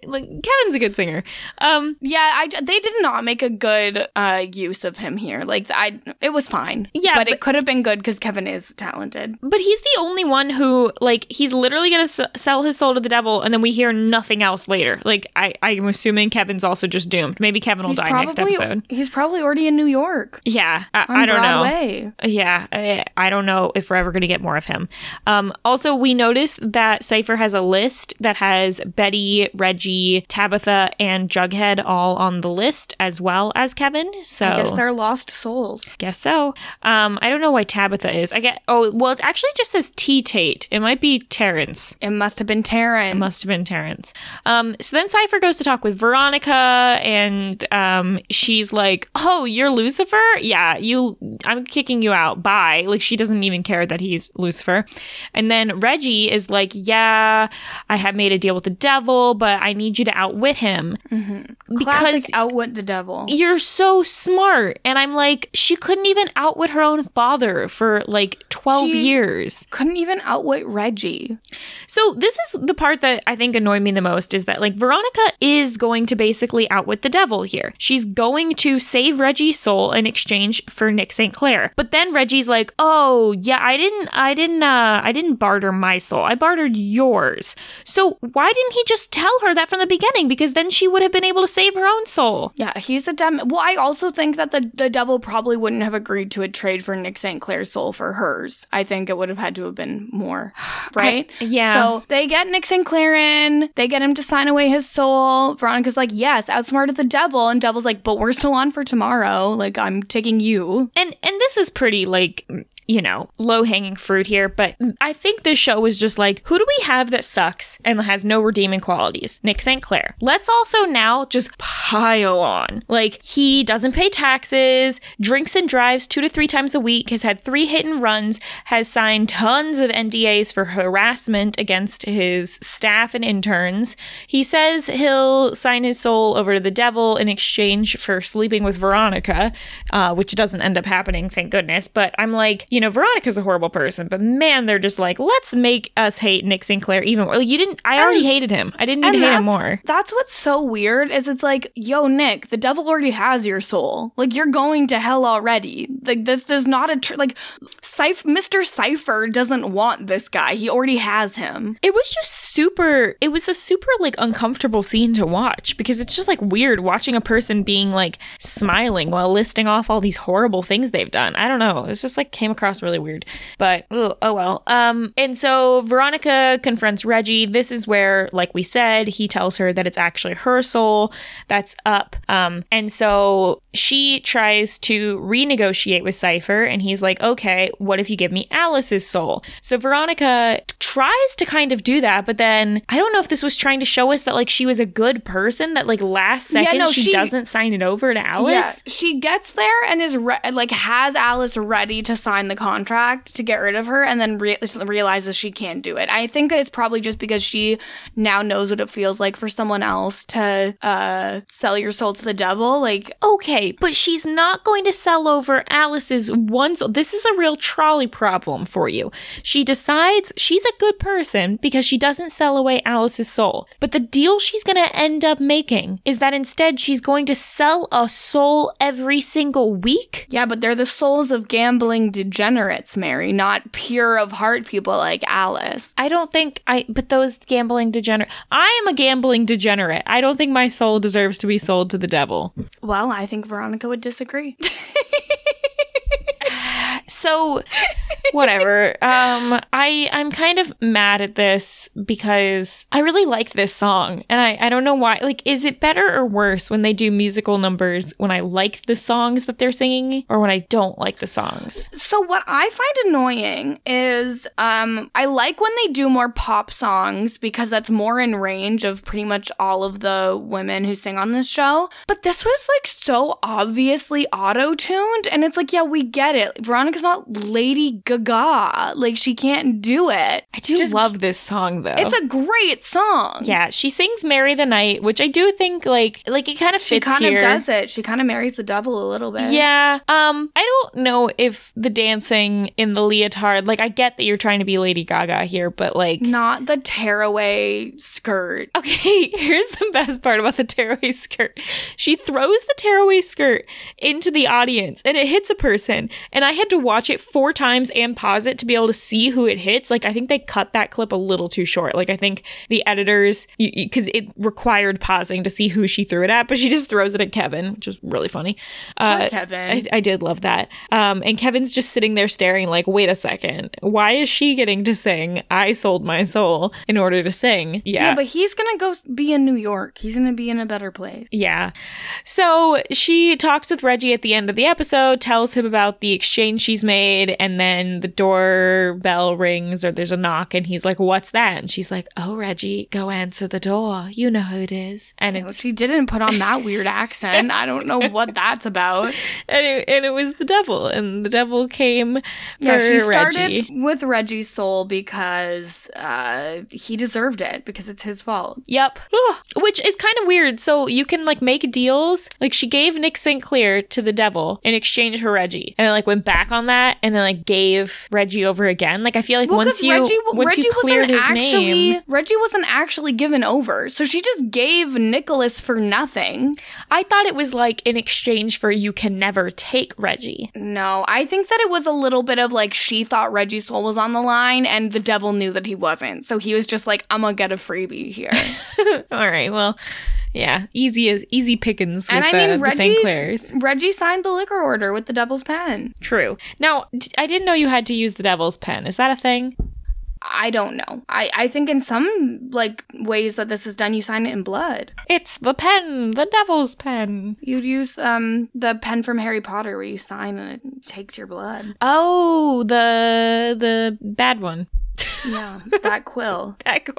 Like Kevin's a good singer. Um yeah, I they did not make a good uh use of him here. Like I it was fine. Yeah, but, but- it could have been good cuz Kevin is talented. but he's the only one who like he's literally going to s- sell his soul to the devil and then we hear nothing else later. Like I I'm assuming Kevin's also just doomed. Maybe Kevin will He's die next episode. he's probably already in New York Yeah, I, I don't know. Yeah, I, I don't know if we're ever going to get more of him. Um, also, we notice that Cypher has a list that has Betty, Reggie, Tabitha, and Jughead all on the list, as well as Kevin. So I guess they're lost souls. Guess so. Um, I don't know why Tabitha is. I get. Oh, well, it actually just says T Tate. It might be Terrence. It must have been Taryn. It must have been Terrence. Um, so then Cypher goes to talk with Veronica, and um, she's like, "Oh, you're Lucifer? Yeah, you. I'm kicking you out. Bye." Like she doesn't even care that he's Lucifer. And then Reggie is like, "Yeah, I have made a deal with the devil, but I need you to outwit him because." Classic outwit the devil. You're so smart. And I'm like, she couldn't even outwit her own father for like 12 She- years. Couldn't even outwit Reggie. So this is the part that I think annoyed me the most is that like Veronica is going to basically outwit the devil here. She's going to save Reggie's soul in exchange for Nick St. Clair. But then Reggie's like, "Oh, yeah, I didn't I didn't uh I didn't barter my soul. I bartered yours." So why didn't he just tell her that that from the beginning because then she would have been able to save her own soul. Yeah, he's a dumb. Well, I also think that the, the devil probably wouldn't have agreed to a trade for Nick St. Clair's soul for hers. I think it would have had to have been more, [SIGHS] right? I- yeah. So they get Nick St. Clair in, they get him to sign away his soul. Veronica's like, yes, outsmarted the devil. And Devil's like, but we're still on for tomorrow. Like, I'm taking you. And and this is pretty like you know, low hanging fruit here, but I think this show was just like, who do we have that sucks and has no redeeming qualities? Nick St. Clair. Let's also now just pile on. Like, he doesn't pay taxes, drinks and drives two to three times a week, has had three hit and runs, has signed tons of NDAs for harassment against his staff and interns. He says he'll sign his soul over to the devil in exchange for sleeping with Veronica, uh, which doesn't end up happening, thank goodness. But I'm like, you know, Veronica's a horrible person, but man, they're just like, let's make us hate Nick St. Clair even more. Like, you didn't, I already hated him. I didn't need to hate him more. That's what's so weird is it's like, yo, Nick, the devil already has your soul. Like you're going to hell already. Like this is not a tr- like, Cypher, Mr. Cypher doesn't want this guy. He already has him. It was just super, it was a super like uncomfortable scene to watch because it's just like weird watching a person being like smiling while listing off all these horrible things they've done. I don't know. It's just like came across really weird, but ugh, oh well. Um, and so Veronica confronts Reggie. This is where, like we said, he tells her that it's actually her soul that's up. Um, and so she tries to renegotiate with Cypher, and he's like, okay, what if you give me Alice's soul? So Veronica tries to kind of do that, but then I don't know if this was trying to show us that like she was a good person, that like last Yeah, second no, she, she- doesn't sign it over to Alice. Yeah, she gets there and is re- like has Alice ready to sign the contract to get rid of her, and then re- realizes she can't do it. I think that it's probably just because she now knows what it feels like for someone else to uh, sell your soul to the devil. Like, Okay, but she's not going to sell over Alice's one soul. This is a real trolley problem for you. She decides she's a good person because she doesn't sell away Alice's soul. But the deal she's going to end up making is that instead she's going to sell a soul every single week. yeah, but they're the souls of gambling degenerates, Mary, not pure of heart people like Alice. I don't think I, but those gambling degenerate. I am a gambling degenerate. I don't think my soul deserves to be sold to the devil. Well, I think Veronica would disagree. [LAUGHS] so whatever um i i'm kind of mad at this because i really like this song and i i don't know why like is it better or worse when they do musical numbers when i like the songs that they're singing or when i don't like the songs So what I find annoying is um I like when they do more pop songs because that's more in range of pretty much all of the women who sing on this show. But this was like so obviously auto-tuned and it's like yeah, we get it. Veronica's not Lady Gaga. Like she can't do it. i do Just- love this song though It's a great song. yeah she sings marry the night which i do think like like it kind of She fits kind here of does it. She kind of marries the devil a little bit. Yeah. Um, I don't know if the dancing in the leotard, like I get that you're trying to be Lady Gaga here, but like Not the tearaway skirt. Okay, [LAUGHS] here's the best part about the tearaway skirt. She throws the tearaway skirt into the audience and it hits a person. And I had to watch it four times and pause it to be able to see who it hits. Like, I think they cut that clip a little too short. Like, I think the editors, because it required pausing to see who she threw it at, but she just throws it at Kevin, which is really funny. Uh, Kevin. I, I did love that. Um, and Kevin's just sitting there staring, like, wait a second. Why is she getting to sing? I sold my soul in order to sing. yeah, but he's gonna go be in New York. He's gonna be in a better place. Yeah. So she talks with Reggie at the end of the episode, tells him about the exchange she's made, and then the doorbell rings or there's a knock, and he's like, What's that? And she's like, Oh, Reggie, go answer the door. You know who it is. And she didn't put on that weird accent. I don't know what that's about. [LAUGHS] and it, and it was the devil, and the devil came Yeah, she started Reggie. with Reggie's soul because uh, he deserved it because it's his fault. Yep. [SIGHS] Which is kind of weird. So you can like make deals. Like she gave Nick St. Clair to the devil in exchange for Reggie. And then like went back on that and then like gave Reggie over again. Like I feel like Well, once you Reggie, once Reggie you cleared his actually name, Reggie wasn't actually given over, so she just gave Nicholas for nothing. I thought it was like in exchange for you can never take Reggie. No, I think that it was a little bit of like she thought Reggie's soul was on the line, and the devil knew that he wasn't. So he was just like, "I'm gonna get a freebie here." [LAUGHS] All right, well, yeah, easy as easy pickings with and I the, mean, the Reggie, St. Clairs. Reggie signed the liquor order with the devil's pen. True. Now, d- I didn't know you had to use the devil's pen. Is that a thing? I don't know. I I think in some like ways that this is done, you sign it in blood. It's the pen, the devil's pen. You'd use um the pen from Harry Potter where you sign and it takes your blood. Oh, the the bad one. Yeah, that quill. [LAUGHS] That quill.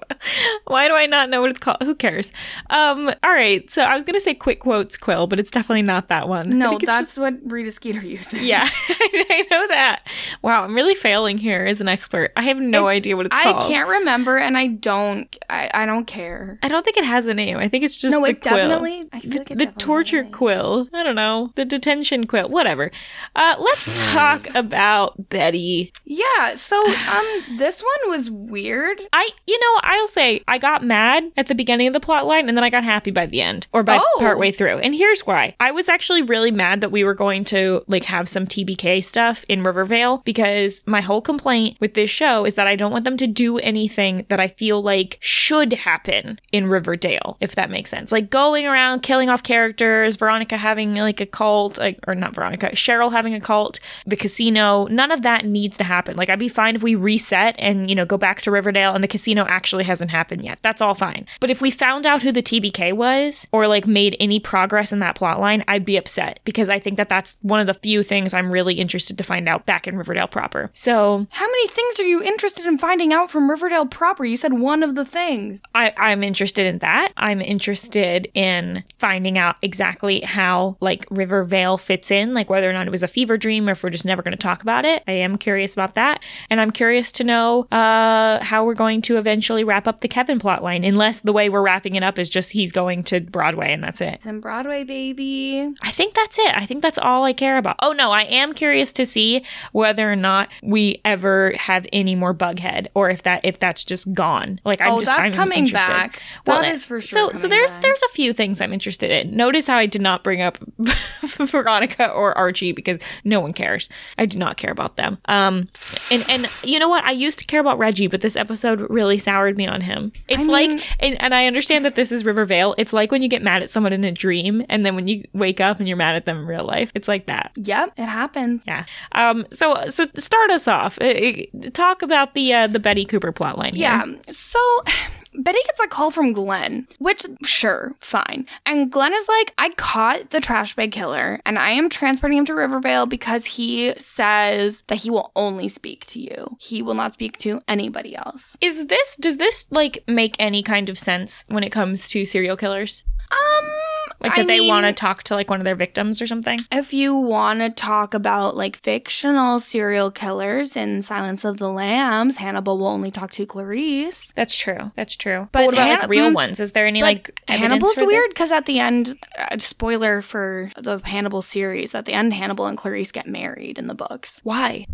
Why do I not know what it's called? Who cares? Um, all right. So I was gonna say quick quotes quill, but it's definitely not that one. No, that's just- what Rita Skeeter uses. yeah, [LAUGHS] I know that. Wow, I'm really failing here as an expert. I have no It's- idea what it's I called. I can't remember, and I don't. I, I don't care. I don't think it has a name. I think it's just no, the it quill. definitely. I feel the, like it the definitely torture quill. I don't know. The detention quill. Whatever. Uh, let's [SIGHS] talk about Betty. Yeah. So um, this one was weird. I, you know, I'll say I got mad at the beginning of the plot line and then I got happy by the end or by Oh. partway through. And here's why. I was actually really mad that we were going to like have some TBK stuff in Rivervale because my whole complaint with this show is that I don't want them to do anything that I feel like should happen in Riverdale, if that makes sense. Like going around killing off characters, Veronica having like a cult, like, or not Veronica, Cheryl having a cult, the casino, none of that needs to happen. Like I'd be fine if we reset and, you know, go back to Riverdale and the casino actually hasn't happened yet. That's all fine. But if we found out who the TBK was or like made any progress in that plot line, I'd be upset because I think that that's one of the few things I'm really interested to find out back in Riverdale proper. So How many things are you interested in finding out from Riverdale proper? You said one of the things. I, I'm interested in that. I'm interested in finding out exactly how like Rivervale fits in, like whether or not it was a fever dream or if we're just never going to talk about it. I am curious about that. And I'm curious to know uh, how we're going to eventually wrap up the Kevin plot line, unless the way we're wrapping it up is just he's going to Broadway and that's it. In Broadway, baby. I think that's it. I think that's all I care about. Oh no, I am curious to see whether or not we ever have any more Bughead, or if that if that's just gone. Like I'm oh, just that's I'm coming interested. back. Well, that that- is for sure. So, so there's back. there's a few things I'm interested in. Notice how I did not bring up [LAUGHS] Veronica or Archie because no one cares. I do not care about them. Um, and and you know what? I used to care about Reggie, but this episode really soured me on him. It's mean- like, and, and I understand that this is Rivervale. It's like when you get mad at someone in a dream, and then when you wake up and you're mad at them in real life. It's like that. Yep, it happens. Yeah. Um. So so start us off. Uh, uh, talk about the uh, the Betty Cooper plotline. Yeah. So Betty gets a call from Glenn, which, sure, fine. And Glenn is like, I caught the trash bag killer and I am transporting him to Rivervale because he says that he will only speak to you. He will not speak to anybody else. Is this does this like make any kind of sense when it comes to serial killers? Um, Like I they want to talk to like one of their victims or something? If you want to talk about like fictional serial killers in Silence of the Lambs, Hannibal will only talk to Clarice. That's true. That's true. But, But what about Han- like real mm, ones? Is there any like Hannibal's weird because at the end, uh, spoiler for the Hannibal series, at the end, Hannibal and Clarice get married in the books. Why?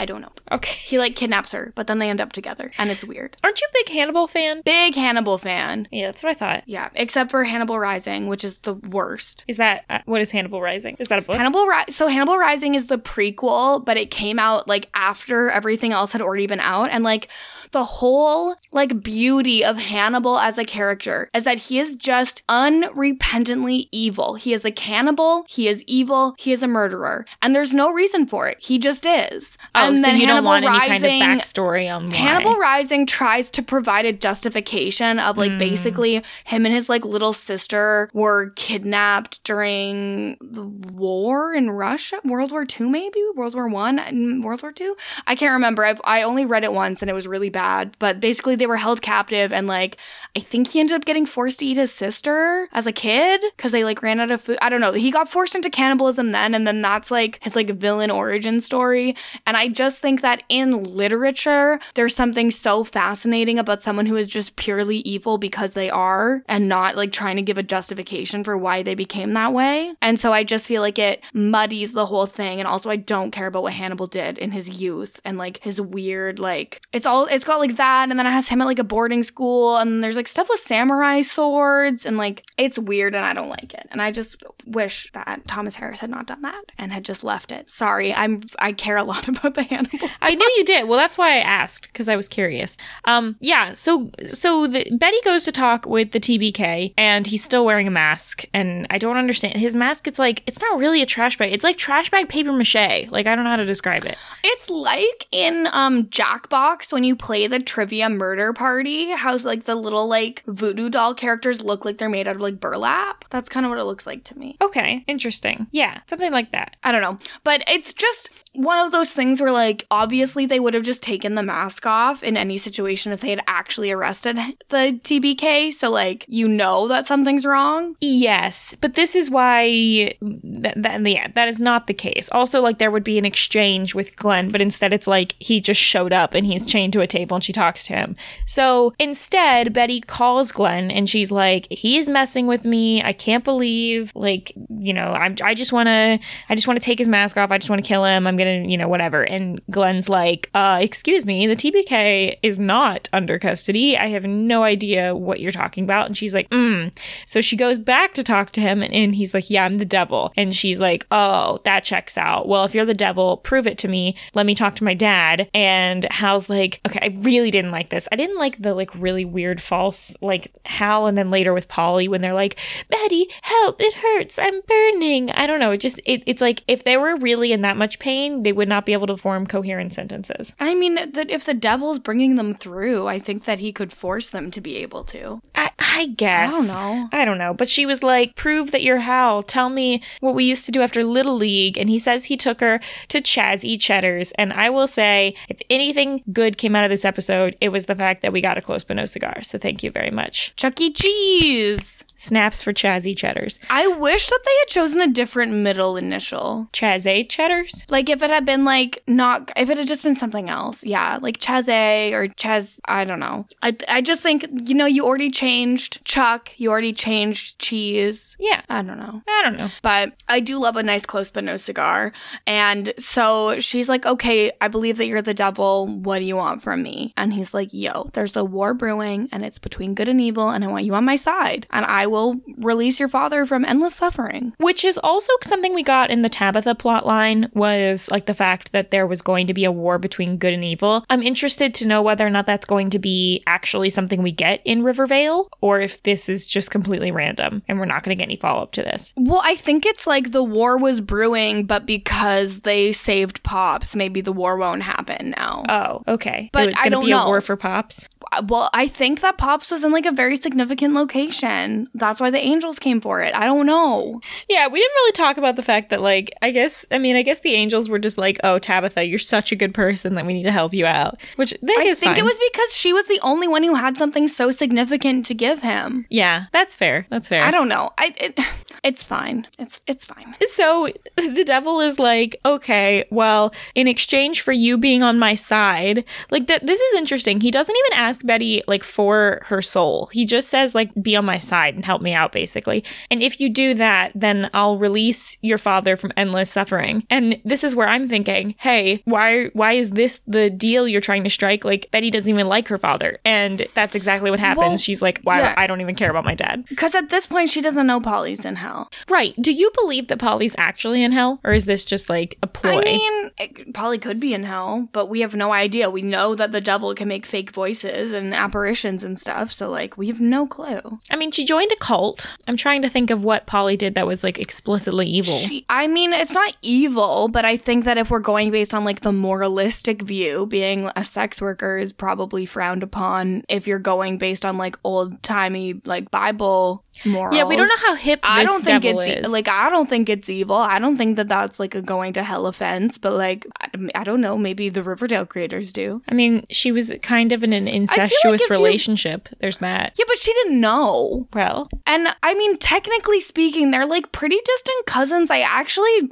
I don't know. Okay. He like kidnaps her, but then they end up together, and it's weird. Aren't you a big Hannibal fan? Big Hannibal fan. Yeah, that's what I thought. Yeah, except for Hannibal Rising, which is the worst. Is that uh, what is Hannibal Rising? Is that a book? Hannibal Ri- so Hannibal Rising is the prequel, but it came out like after everything else had already been out and like the whole like beauty of Hannibal as a character is that he is just unrepentantly evil. He is a cannibal, he is evil, he is a murderer, and there's no reason for it. He just is. oh, and so you don't want Rising, any kind of backstory on why. Hannibal Rising tries to provide a justification of like mm. basically him and his like little sister were kidnapped during the war in Russia, World War II maybe, World War One, and World War Two. I can't remember. I've, I only read it once and it was really bad. But basically, they were held captive and like I think he ended up getting forced to eat his sister as a kid because they like ran out of food. I don't know. He got forced into cannibalism then, and then that's like his like villain origin story. And I just think that in literature, there's something so fascinating about someone who is just purely evil because they are and not like trying to give a justification for why they became that way. And so I just feel like it muddies the whole thing. And also, I don't care about what Hannibal did in his youth and like his weird, like, it's all, it's got like that. And then it has him at like a boarding school. And there's like stuff with samurai swords. And like, it's weird and I don't like it. And I just wish that Thomas Harris had not done that and had just left it. Sorry, I'm, I care a lot [LAUGHS] about the Hannibal. I knew you did. Well, that's why I asked because I was curious. Um, yeah. So, so the, Betty goes to talk with the TBK, and he's still wearing a mask, and I don't understand his mask. It's like it's not really a trash bag. It's like trash bag paper mache. Like I don't know how to describe it. It's like in um Jackbox when you play the trivia murder party, how's like the little like voodoo doll characters look like they're made out of like burlap. That's kind of what it looks like to me. Okay, interesting. Yeah, something like that. I don't know. But it's just one of those things where, like, obviously they would have just taken the mask off in any situation if they had actually arrested the TBK. So, like, you know that something's wrong. Yes, but this is why that, that yeah, that is not the case. Also, like, there would be an exchange with Glenn, but instead it's like he just showed up and he's chained to a table and she talks to him. So instead, Betty calls Glenn and she's like, he's messing with me. I can't believe, like, you know, I'm, I just want to, I just want to take his mask off. I just want to kill him. I'm going to you know, whatever. And Glenn's like, uh, excuse me, the TBK is not under custody. I have no idea what you're talking about. And she's like, mm. So she goes back to talk to him and, and he's like, yeah, I'm the devil. And she's like, oh, that checks out. Well, if you're the devil, prove it to me. Let me talk to my dad. And Hal's like, okay, I really didn't like this. I didn't like the like really weird false, like Hal and then later with Polly when they're like, Betty, help, it hurts. I'm burning. I don't know. It just, it, it's like if they were really in that much pain, they would not be able to form coherent sentences. I mean, that if the devil's bringing them through, I think that he could force them to be able to. I, I guess. I don't know. I don't know. But she was like, prove that you're Hal. Tell me what we used to do after Little League. And he says he took her to Chaz E. Cheddar's. And I will say, if anything good came out of this episode, it was the fact that we got a close but no cigar. So thank you very much. Chuck E. Cheese. Snaps for Chazzy Cheddars. I wish that they had chosen a different middle initial. Chazzy Cheddars? Like if it had been like not if it had just been something else. Yeah, like Chazé or Chaz I don't know. I I just think you know you already changed Chuck, you already changed cheese. Yeah. I don't know. I don't know. But I do love a nice close but no cigar. And so she's like, "Okay, I believe that you're the devil. What do you want from me?" And he's like, "Yo, there's a war brewing and it's between good and evil and I want you on my side." And I will release your father from endless suffering. Which is also something we got in the Tabitha plotline was like the fact that there was going to be a war between good and evil. I'm interested to know whether or not that's going to be actually something we get in Rivervale or if this is just completely random and we're not going to get any follow up to this. Well, I think it's like the war was brewing, but because they saved Pops, maybe the war won't happen now. Oh, okay. But it was I don't be know. a war for Pops. Well, I think that Pops was in like a very significant location. That's why the angels came for it. I don't know. Yeah, we didn't really talk about the fact that, like, I guess, I mean, I guess the angels were just like, oh, Tabitha, you're such a good person that we need to help you out. Which I think fine. it was because she was the only one who had something so significant to give him. Yeah, that's fair. That's fair. I don't know. I it, it's fine. It's it's fine. So the devil is like, okay, well, in exchange for you being on my side, like that. This is interesting. He doesn't even ask Betty like for her soul. He just says like, be on my side and help me out, basically. And if you do that, then I'll release your father from endless suffering. And this is where I'm thinking, hey, why why is this the deal you're trying to strike? Like Betty doesn't even like her father, and that's exactly what happens. Well, She's like, why? yeah. I don't even care about my dad. Because at this point, she doesn't know Polly's in hell. Right? Do you believe that Polly's actually in hell, or is this just like a ploy? I mean, it, Polly could be in hell, but we have no idea. We know that the devil can make fake voices and apparitions and stuff, so like we have no clue. I mean, she joined a cult. I'm trying to think of what Polly did that was like explicitly evil. She, I mean, it's not evil, but I think that if we're going based on like the moralistic view, being a sex worker is probably frowned upon if you're going based on like old timey like Bible morals. yeah, we don't know how hip I this don't think devil it's e- is. like I don't think it's evil. I don't think that that's like a going to hell offense. But like I, I don't know. Maybe the Riverdale creators do. I mean, she was kind of in an incestuous you- relationship. There's that. Yeah, but she didn't know. Well, And I mean, technically speaking, they're like pretty distant cousins. I actually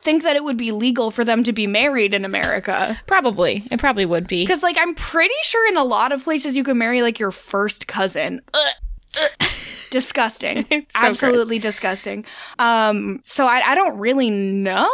think that it would be legal for them to be married in America. probably. It probably would be. Because, like, I'm pretty sure in a lot of places you can marry, like, your first cousin. [LAUGHS] Disgusting. So Absolutely disgusting. Um, so I, I don't really know.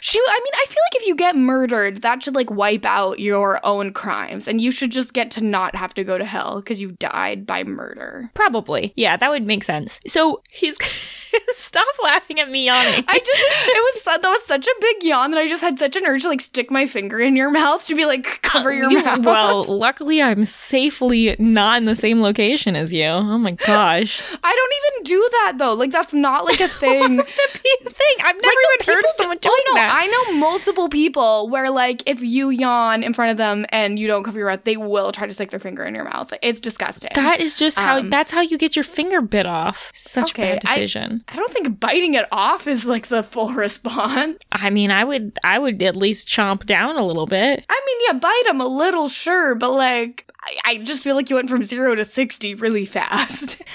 She, I mean, I feel like if you get murdered, that should, like, wipe out your own crimes. And you should just get to not have to go to hell because you died by murder. Probably. Yeah, that would make sense. So he's. [LAUGHS] [LAUGHS] [LAUGHS] Stop laughing at me yawning. [LAUGHS] I just it was that was such a big yawn that I just had such an urge to like stick my finger in your mouth to be like cover your You- mouth. Well, luckily I'm safely not in the same location as you. Oh my gosh. I don't even do that though. Like that's not like a [LAUGHS] thing. That'd be the thing. I've never Like, even heard of someone doing oh, no, that. I know multiple people where like if you yawn in front of them and you don't cover your mouth, they will try to stick their finger in your mouth. It's disgusting. that is just how Um, that's how you get your finger bit off. Such Okay, bad I- decision. I don't think biting it off is like the full [LAUGHS] response. I, mean, I would I would at least chomp down a little bit. I mean, yeah, bite them a little, sure, but like I, I just feel like you went from zero to sixty really fast. [LAUGHS]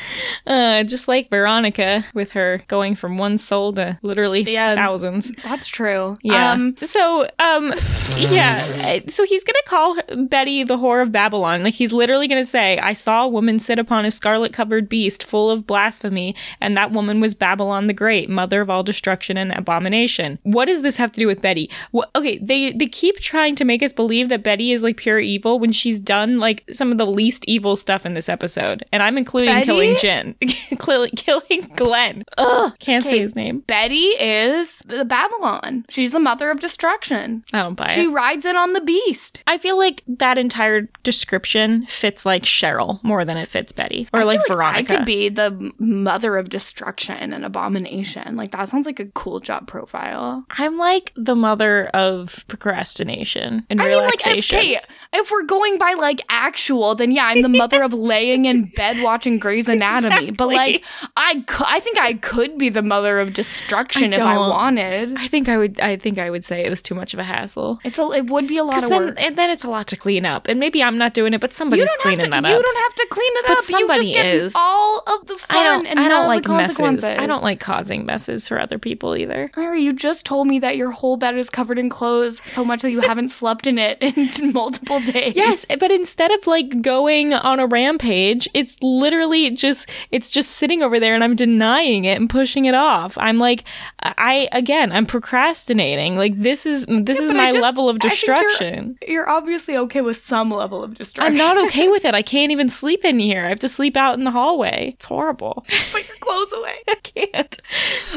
Uh, just like Veronica with her going from one soul to literally Yeah. thousands. That's true. Yeah. Um, so, um, yeah. uh, So he's gonna call Betty the whore of Babylon. Like he's literally gonna say, "I saw a woman sit upon a scarlet-covered beast, full of blasphemy, and that woman was Babylon the Great, mother of all destruction and abomination." What does this have to do with Betty? Well, okay, they they keep trying to make us believe that Betty is like pure evil when she's done like some of the least evil stuff in this episode, and I'm including Betty? killing Jen, killing [LAUGHS] killing Glenn. Ugh, can't say his name. Betty is the Babylon. She's the mother of destruction. I don't buy it. She rides in on the beast. I feel like that entire description fits like Cheryl more than it fits Betty or I like, Veronica. I could be the mother of destruction and an abomination. Like that sounds like a cool job profile. I'm like the mother of procrastination and I mean, like, relaxation. okay, if we're going by like actual, then yeah, I'm the mother of [LAUGHS] laying in bed watching Grey's Anatomy. But like, I, cou- I think I could be the mother of destruction if I wanted. I think I would. I think I would say it was too much of a hassle. It's a, it would be a lot of then, work. and then it's a lot to clean up, and maybe I'm not doing it, but somebody's cleaning to. that You up. You don't have to clean it But up. somebody you just get is. all of the fun I don't. and I don't like messes. I don't like causing messes for other people either. Mary, you just told me that your whole bed is covered in clothes so much that you haven't [LAUGHS] slept in it in [LAUGHS] multiple days. Yes, but instead of like going on a rampage, it's literally just it's just sitting over there and I'm denying it and pushing it off. I'm like I again, I'm procrastinating. Like this is this is my just- level of think you're- destruction. You're obviously okay with some level of destruction. I'm not okay [LAUGHS] with it. I can't even sleep in here. I have to sleep out in the hallway. It's horrible. Put your clothes away. I can't. [LAUGHS]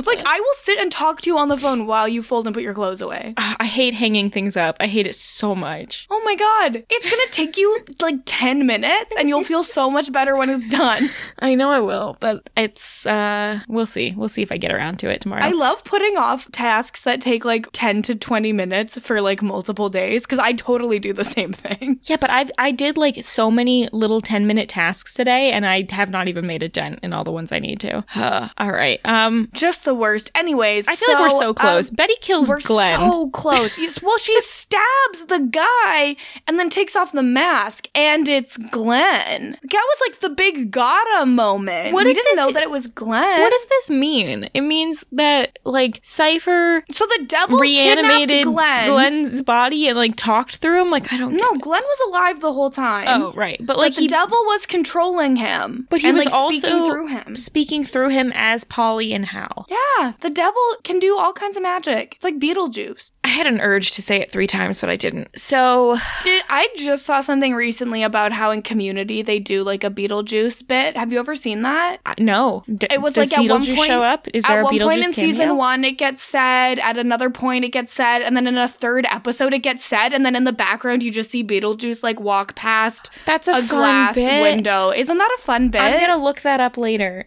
Like I will sit and talk to you on the phone while you fold and put your clothes away. Ah, I hate hanging things up. I hate it so much. Oh my god. It's gonna take you like 10 minutes and you'll feel so much better when it's done. [LAUGHS] I know I will, but it's uh we'll see. We'll see if I get around to it tomorrow. I love putting off tasks that take like 10 to 20 minutes for like multiple days because I totally do the same thing. [LAUGHS] Yeah, but I I did like so many little 10 minute tasks today and I have not even made a dent in all the ones I need to. [SIGHS] all right. Um Just the worst. Anyways, I feel like we're so um, close. Betty kills We're Glenn. so close. Well, she [LAUGHS] stabs the guy and then takes off the mask, and it's Glenn. That was like the big gotta moment. What we didn't this- know that it was Glenn. what does this mean? It means that like Cypher so the devil reanimated Glenn. Glenn's body and like talked through him. Like I don't know. No. Glenn was alive the whole time. Oh, right. But But like the he devil was controlling him. but he and, was like, also speaking through him. speaking through him as Polly and Hal. Yeah, the devil can do all kinds of magic. It's like Beetlejuice. I had an urge to say it three times, but I didn't. So Did I just saw something recently about how in Community they do like a Beetlejuice bit? Have you ever seen that? uh, no, D- It was like at one point- show up? Is there at a one Beetlejuice point in cameo? season one, it gets said. At another point, it gets said, and then in a third episode, it gets said, and then in the background, you just see Beetlejuice like walk past That's a, a, fun glass bit. window. Isn't that a fun bit? I'm gonna look that up later.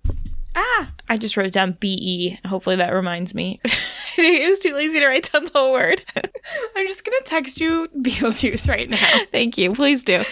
Ah, I just wrote down B E. Hopefully that reminds me. [LAUGHS] it was too lazy to write down the whole word. [LAUGHS] I'm just gonna text you Beetlejuice right now. Thank you. Please do.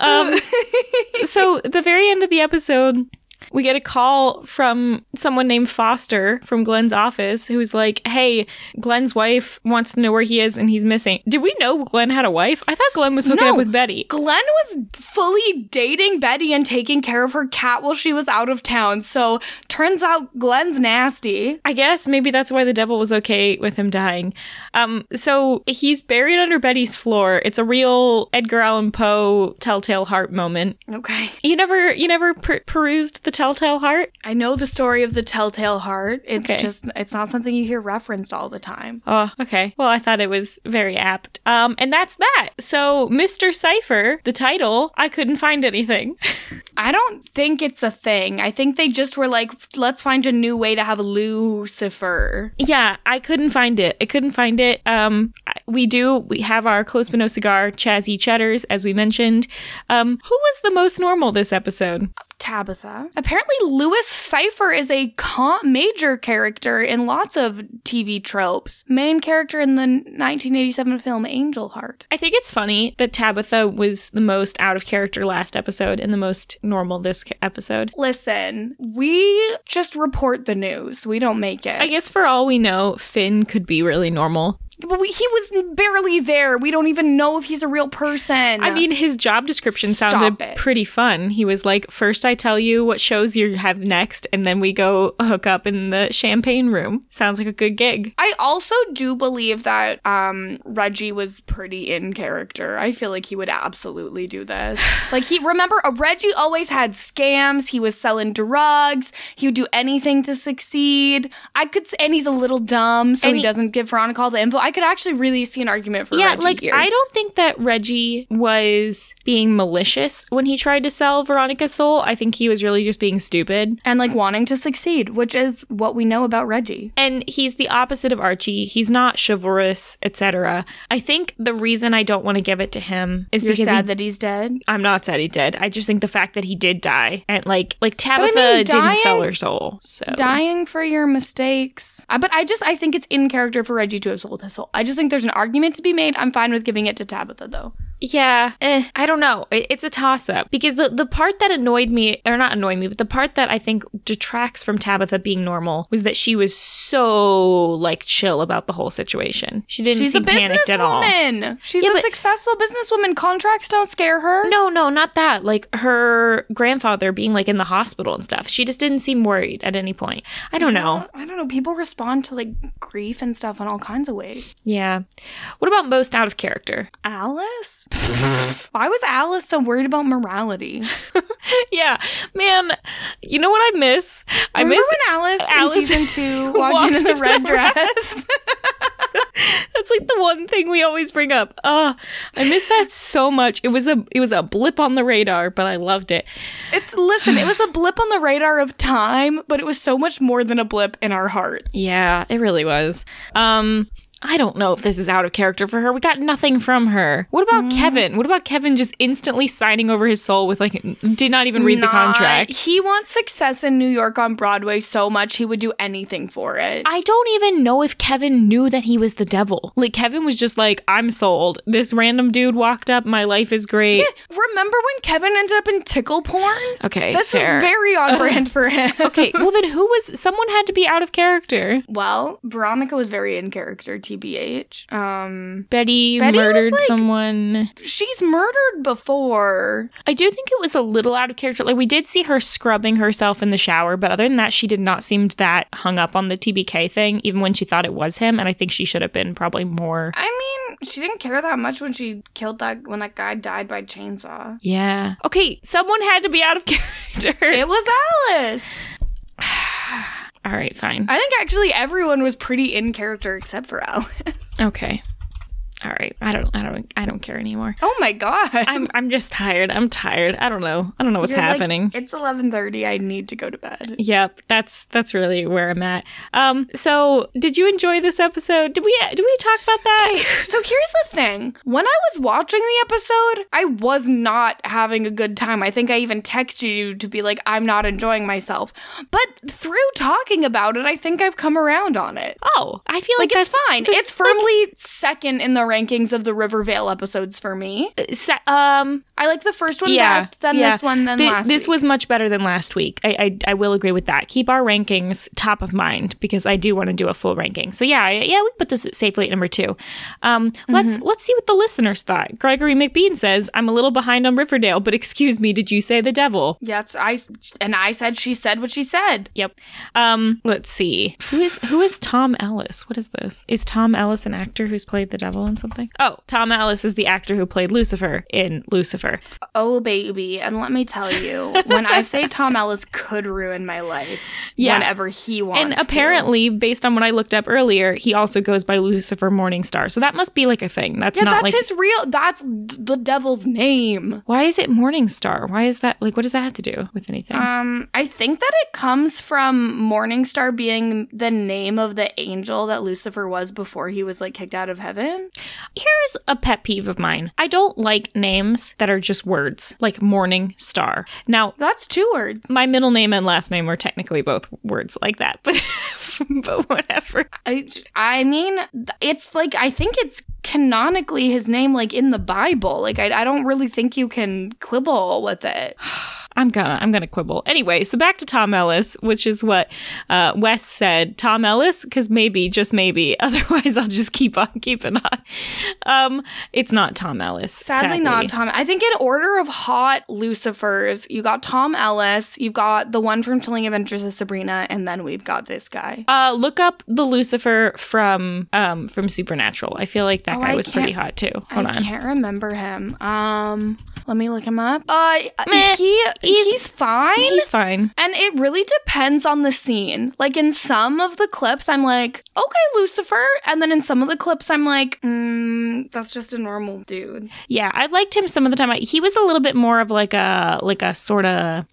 Um, [LAUGHS] so the very end of the episode, we get a call from someone named Foster from Glenn's office who's like, Hey, Glenn's wife wants to know where he is and he's missing. Did we know Glenn had a wife? I thought Glenn was hooking No. up with Betty. Glenn was fully dating Betty and taking care of her cat while she was out of town. So turns out Glenn's nasty. I guess maybe that's why the devil was okay with him dying. Um, so he's buried under Betty's floor. It's a real Edgar Allan Poe Telltale Heart moment. Okay. You never, you never per- perused the Telltale Heart? I know the story of the Telltale Heart. It's Okay. just, it's not something you hear referenced all the time. Oh, okay. Well, I thought it was very apt. Um, and that's that. So, Mr. Cypher, the title, I couldn't find anything. [LAUGHS] I don't think it's a thing. I think they just were like, let's find a new way to have Lucifer. yeah, I couldn't find it. I couldn't find it. Um, we do. We have our close but no cigar, Chazzy Cheddars, as we mentioned. Um, who was the most normal this episode? Tabitha. Apparently, Lewis Cipher is a con- major character in lots of TV tropes. Main character in the 1987 film Angel Heart. I think it's funny that Tabitha was the most out of character last episode and the most normal this episode. Listen, we just report the news. We don't make it. I guess for all we know, Finn could be really normal. But we, he was barely there. We don't even know if he's a real person. I mean, his job description Stop sounded it. pretty fun. He was like, first I tell you what shows you have next, and then we go hook up in the champagne room. Sounds like a good gig. I also do believe that um Reggie was pretty in character. I feel like he would absolutely do this. [SIGHS] Like he remember uh, Reggie always had scams. He was selling drugs. He would do anything to succeed. I could and he's a little dumb, so he, he- doesn't give Veronica all the info. I could actually really see an argument for yeah, Reggie like here. I don't think that Reggie was being malicious when he tried to sell Veronica's soul. I think he was really just being stupid. and like wanting to succeed, which is what we know about Reggie. And he's the opposite of Archie. He's not chivalrous, etc. I think the reason I don't want to give it to him is You're because sad he that he's dead. I'm not sad he did. I just think the fact that he did die and like like I Tabitha mean, didn't sell her soul. So dying for your mistakes. But I just I think it's in character for Reggie to have sold his I just think there's an argument to be made. I'm fine with giving it to Tabitha though. Yeah, eh, I don't know. It, it's a toss up because the the part that annoyed me or not annoyed me, but the part that I think detracts from Tabitha being normal was that she was so like chill about the whole situation. She didn't She's seem panicked at all. businesswoman. She's Yeah, a but- successful businesswoman. Contracts don't scare her. No, no, not that. Like her grandfather being like in the hospital and stuff. She just didn't seem worried at any point. I don't know. I don't know. People respond to like grief and stuff in all kinds of ways. Yeah. What about most out of character? Alice? [LAUGHS] Why was Alice so worried about morality? [LAUGHS] yeah, man. You know what I miss? I Remember miss. when Alice, Alice in season [LAUGHS] two walked, in in the red the dress? That's like the one thing we always bring up. Uh, I miss that so much. It was a it was a blip on the radar, but I loved it. it's listen, it was a blip on the radar of time, but it was so much more than a blip in our hearts. Yeah, it really was. Um, I don't know if this is out of character for her. We got nothing from her. What about mm. Kevin? What about Kevin just instantly signing over his soul with like did not even read the contract? He wants success in New York on Broadway so much he would do anything for it. I don't even know if Kevin knew that he was the devil. Like Kevin was just like, I'm sold. This random dude walked up. My life is great. Remember when Kevin ended up in tickle porn? Okay, This fair. is very on brand for him. okay, well then who was? Someone had to be out of character. Well, Veronica was very in character, TBH. Um, Betty, Betty murdered like- someone. she's murdered before. I do think it was a little out of character. Like we did see her scrubbing herself in the shower, but other than that, she did not seem that hung up on the TBK thing, even when she thought it was him. And I think she should have been probably more. I mean, she didn't care that much when she killed that when that guy died by chainsaw. Yeah. Okay, someone had to be out of [LAUGHS] character. It was Alice. [SIGHS] [SIGHS] [SIGHS] All right, fine. I think actually everyone was pretty in character except for Alice. [LAUGHS] Okay. All right. I don't. I don't. I don't care anymore. Oh my god. I'm. I'm just tired. I'm tired. I don't know. I don't know what's You're like, happening. it's 11:30. I need to go to bed. Yep, that's that's really where I'm at. Um, so did you enjoy this episode? Did we did we talk about that? So here's the thing. When I was watching the episode, I was not having a good time. I think I even texted you to be like, I'm not enjoying myself. But through talking about it, I think I've come around on it. Oh, I feel like, Like, it's that's fine. It's is like- firmly second in the rankings of the Rivervale episodes for me. Um, I like the first one Yeah, best, then yeah. this one, then Th- last. this week. was much better than last week. I, I I will agree with that. Keep our rankings top of mind because I do want to do a full ranking. So yeah, yeah, we put this safely at number two. Um, let's Mm-hmm. let's see what the listeners thought. Gregory McBean says, "I'm a little behind on Riverdale, but excuse me, did you say the devil?" Yes, I and I said she said what she said. Yep. Um, let's see. Who is who is Tom Ellis? What is this? Is Tom Ellis an actor who's played the devil in something? Oh, Tom Ellis is the actor who played Lucifer in Lucifer. Oh baby, and let me tell you, when I say Tom Ellis could ruin my life, [LAUGHS] Yeah. whenever he wants, And to. apparently, based on what I looked up earlier, he also goes by Lucifer Morningstar. So that must be like a thing. That's yeah, not that's like. his real. That's the devil's name. why is it Morningstar? Why is that like? What does that have to do with anything? Um, I think that it comes from Morningstar being the name of the angel that Lucifer was before he was like kicked out of heaven. Here's a pet peeve of mine. I don't like names that are just words, like Morning Star. Now, That's two words. my middle name and last name are technically both words like that, [LAUGHS] but but whatever. I, I mean, it's like I think it's canonically his name, like in the Bible. Like I, I don't really think you can quibble with it. [SIGHS] [SIGHS] [SIGHS] I'm gonna I'm gonna quibble. Anyway, so back to Tom Ellis, which is what uh, Wes said. Tom Ellis, because maybe, just maybe. [LAUGHS] Otherwise, I'll just keep on keeping on. Um, it's not Tom Ellis. Sadly, not Tom. I think in order of hot Lucifers, you got Tom Ellis, you've got the one from Chilling Adventures of Sabrina, and then we've got this guy. Uh, look up the Lucifer from um from Supernatural. I feel like that Oh, guy I was pretty hot too. Hold on. I on. can't remember him. Um, let me look him up. Uh, Meh. he He's- he's, fine. He's fine. and it really depends on the scene. Like in some of the clips, I'm like, okay, Lucifer. And then in some of the clips, I'm like, mm, that's just a normal dude. Yeah, I liked him some of the time. I, he was a little bit more of like a like a sort of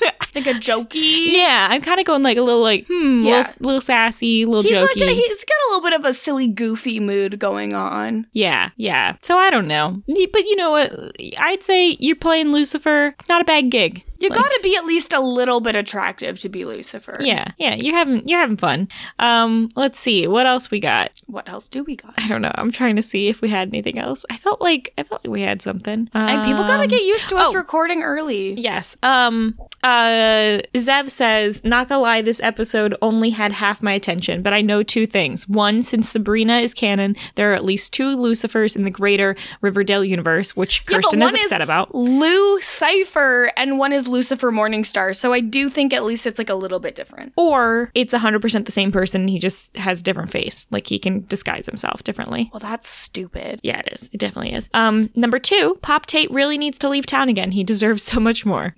[LAUGHS] Like a jokey. yeah. I'm kind of going like a little like hmm, Yeah. little, little sassy, little He's jokey. like a, he's got a little bit of a silly, goofy mood going on. Yeah, yeah. So I don't know. But you know what? I'd say you're playing Lucifer. Not a bad gig. You Like, got to be at least a little bit attractive to be Lucifer. Yeah, yeah. You're having you're having fun. Um, let's see what else we got. What else do we got? I don't know. I'm trying to see if we had anything else. I felt like I felt like we had something. And people gotta Um, get used to us oh. recording early. Yes. Um. Uh. Zev says, "Not gonna lie, this episode only had half my attention, but I know two things. One, since Sabrina is canon, there are at least two Lucifers in the greater Riverdale universe, which Yeah, Kirsten is one upset about. Lou Cypher and one is Lucifer Morningstar. So I do think at least it's like a little bit different. Or it's 100% the same person. He just has different face. Like he can disguise himself differently. Well, that's stupid. Yeah, it is. It definitely is. Um, number two, Pop Tate really needs to leave town again. He deserves so much more.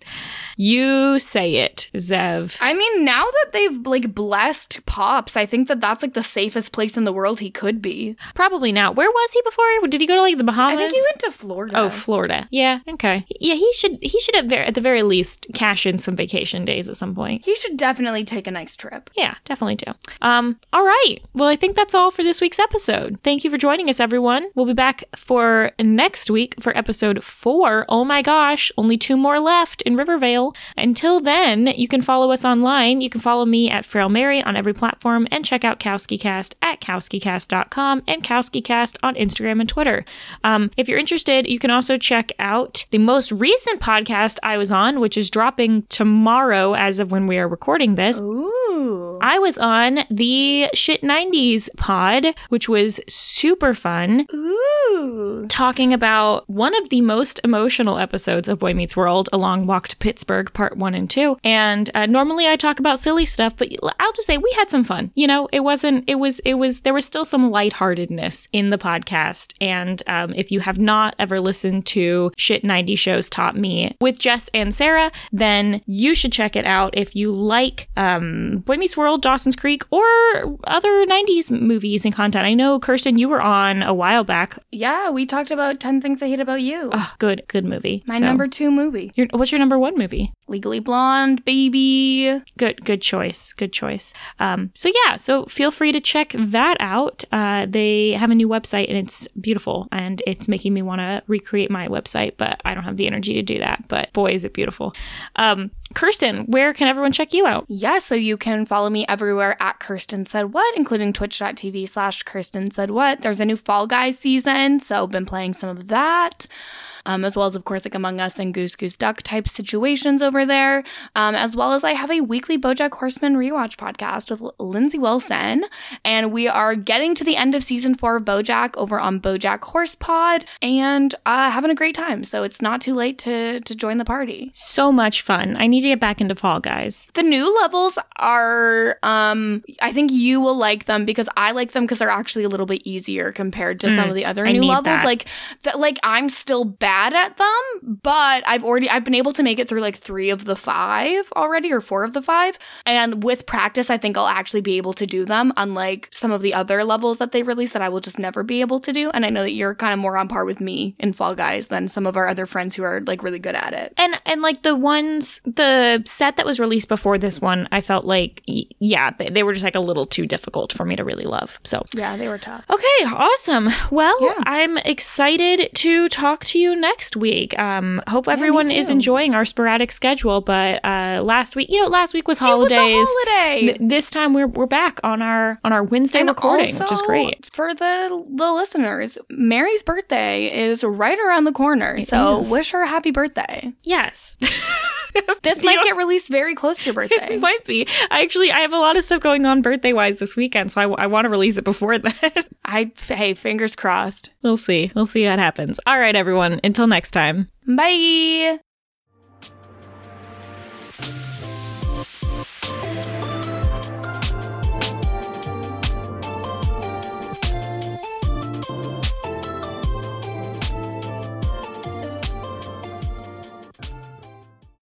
You say it, Zev. I mean, now that they've like blessed Pops, I think that that's like the safest place in the world he could be. Probably not. Where was he before? Did he go to like the Bahamas? I think he went to Florida. Oh, Florida. Yeah. Okay. Yeah, he should. He should at, ver- at the very least cash in some vacation days at some point. he should definitely take a nice trip. Yeah, definitely do. Um. All right. Well, I think that's all for this week's episode. Thank you for joining us, everyone. We'll be back for next week for episode four. Oh my gosh, only two more left in Rivervale. Until then, you can follow us online. You can follow me at Frail Mary on every platform and check out KowskiCast at KowskiCast.com and KowskiCast on Instagram and Twitter. Um, if you're interested, you can also check out the most recent podcast I was on, which is dropping tomorrow as of when we are recording this. Ooh. I was on the Shit 90s pod, which was super fun, Ooh. talking about one of the most emotional episodes of Boy Meets World, A Long Walk to Pittsburgh, part one and two. And uh, normally I talk about silly stuff, but I'll just say we had some fun. You know, it wasn't, it was, it was, there was still some lightheartedness in the podcast. And um, if you have not ever listened to Shit 90 Shows Taught Me with Jess and Sarah, then you should check it out if you like um, Boy Meets World, Dawson's Creek, or other 90s movies and content. I know, Kirsten, you were on a while back. Yeah, we talked about 10 Things I Hate About You. Oh, good, good movie. My So- number two movie. Your, what's your number one movie? Legally Blonde, baby. Good, good choice. Good choice. Um, so yeah, so feel free to check that out. Uh, they have a new website and it's beautiful, and it's making me want to recreate my website, but I don't have the energy to do that. But boy, is it beautiful. Um, Kirsten, where can everyone check you out? Yeah, so you can follow me everywhere at Kirsten Said What, including twitch.tv slash Kirsten Said What. There's a new Fall Guys season, so been playing some of that um, as well as, of course, like Among Us and Goose Goose Duck type situations over there, um, as well as I have a weekly Bojack Horseman rewatch podcast with Lindsay Wilson. And we are getting to the end of season four of Bojack over on Bojack Horse Pod and uh, having a great time. So it's not too late to, to join the party. So much fun. I need to get back into Fall Guys. The new levels are, um, I think you will like them because I like them because they're actually a little bit easier compared to mm, some of the other I new levels. That. Like, that, like I'm still bad at them, but I've already I've been able to make it through like 3 of the 5 already or 4 of the 5. And with practice, I think I'll actually be able to do them unlike some of the other levels that they release that I will just never be able to do. And I know that you're kind of more on par with me in Fall Guys than some of our other friends who are like really good at it. And and like the ones the set that was released before this one, I felt like yeah, they, they were just like a little too difficult for me to really love. So Yeah, they were tough. Okay, awesome. Well, yeah. I'm excited to talk to you next week. Um, hope everyone yeah, is enjoying our sporadic schedule. But uh, last week, you know, last week was holidays. Was holiday. Th- this time we're we're back on our on our Wednesday and recording, which is great for the the listeners. Mary's birthday is right around the corner, it so is. wish her a happy birthday. Yes. [LAUGHS] this might get [LAUGHS] released very close to your birthday. It might be. I actually I have a lot of stuff going on birthday wise this weekend, so I, I want to release it before [LAUGHS] then. I hey, fingers crossed. We'll see. We'll see what happens. All right, everyone. Until next time. Bye.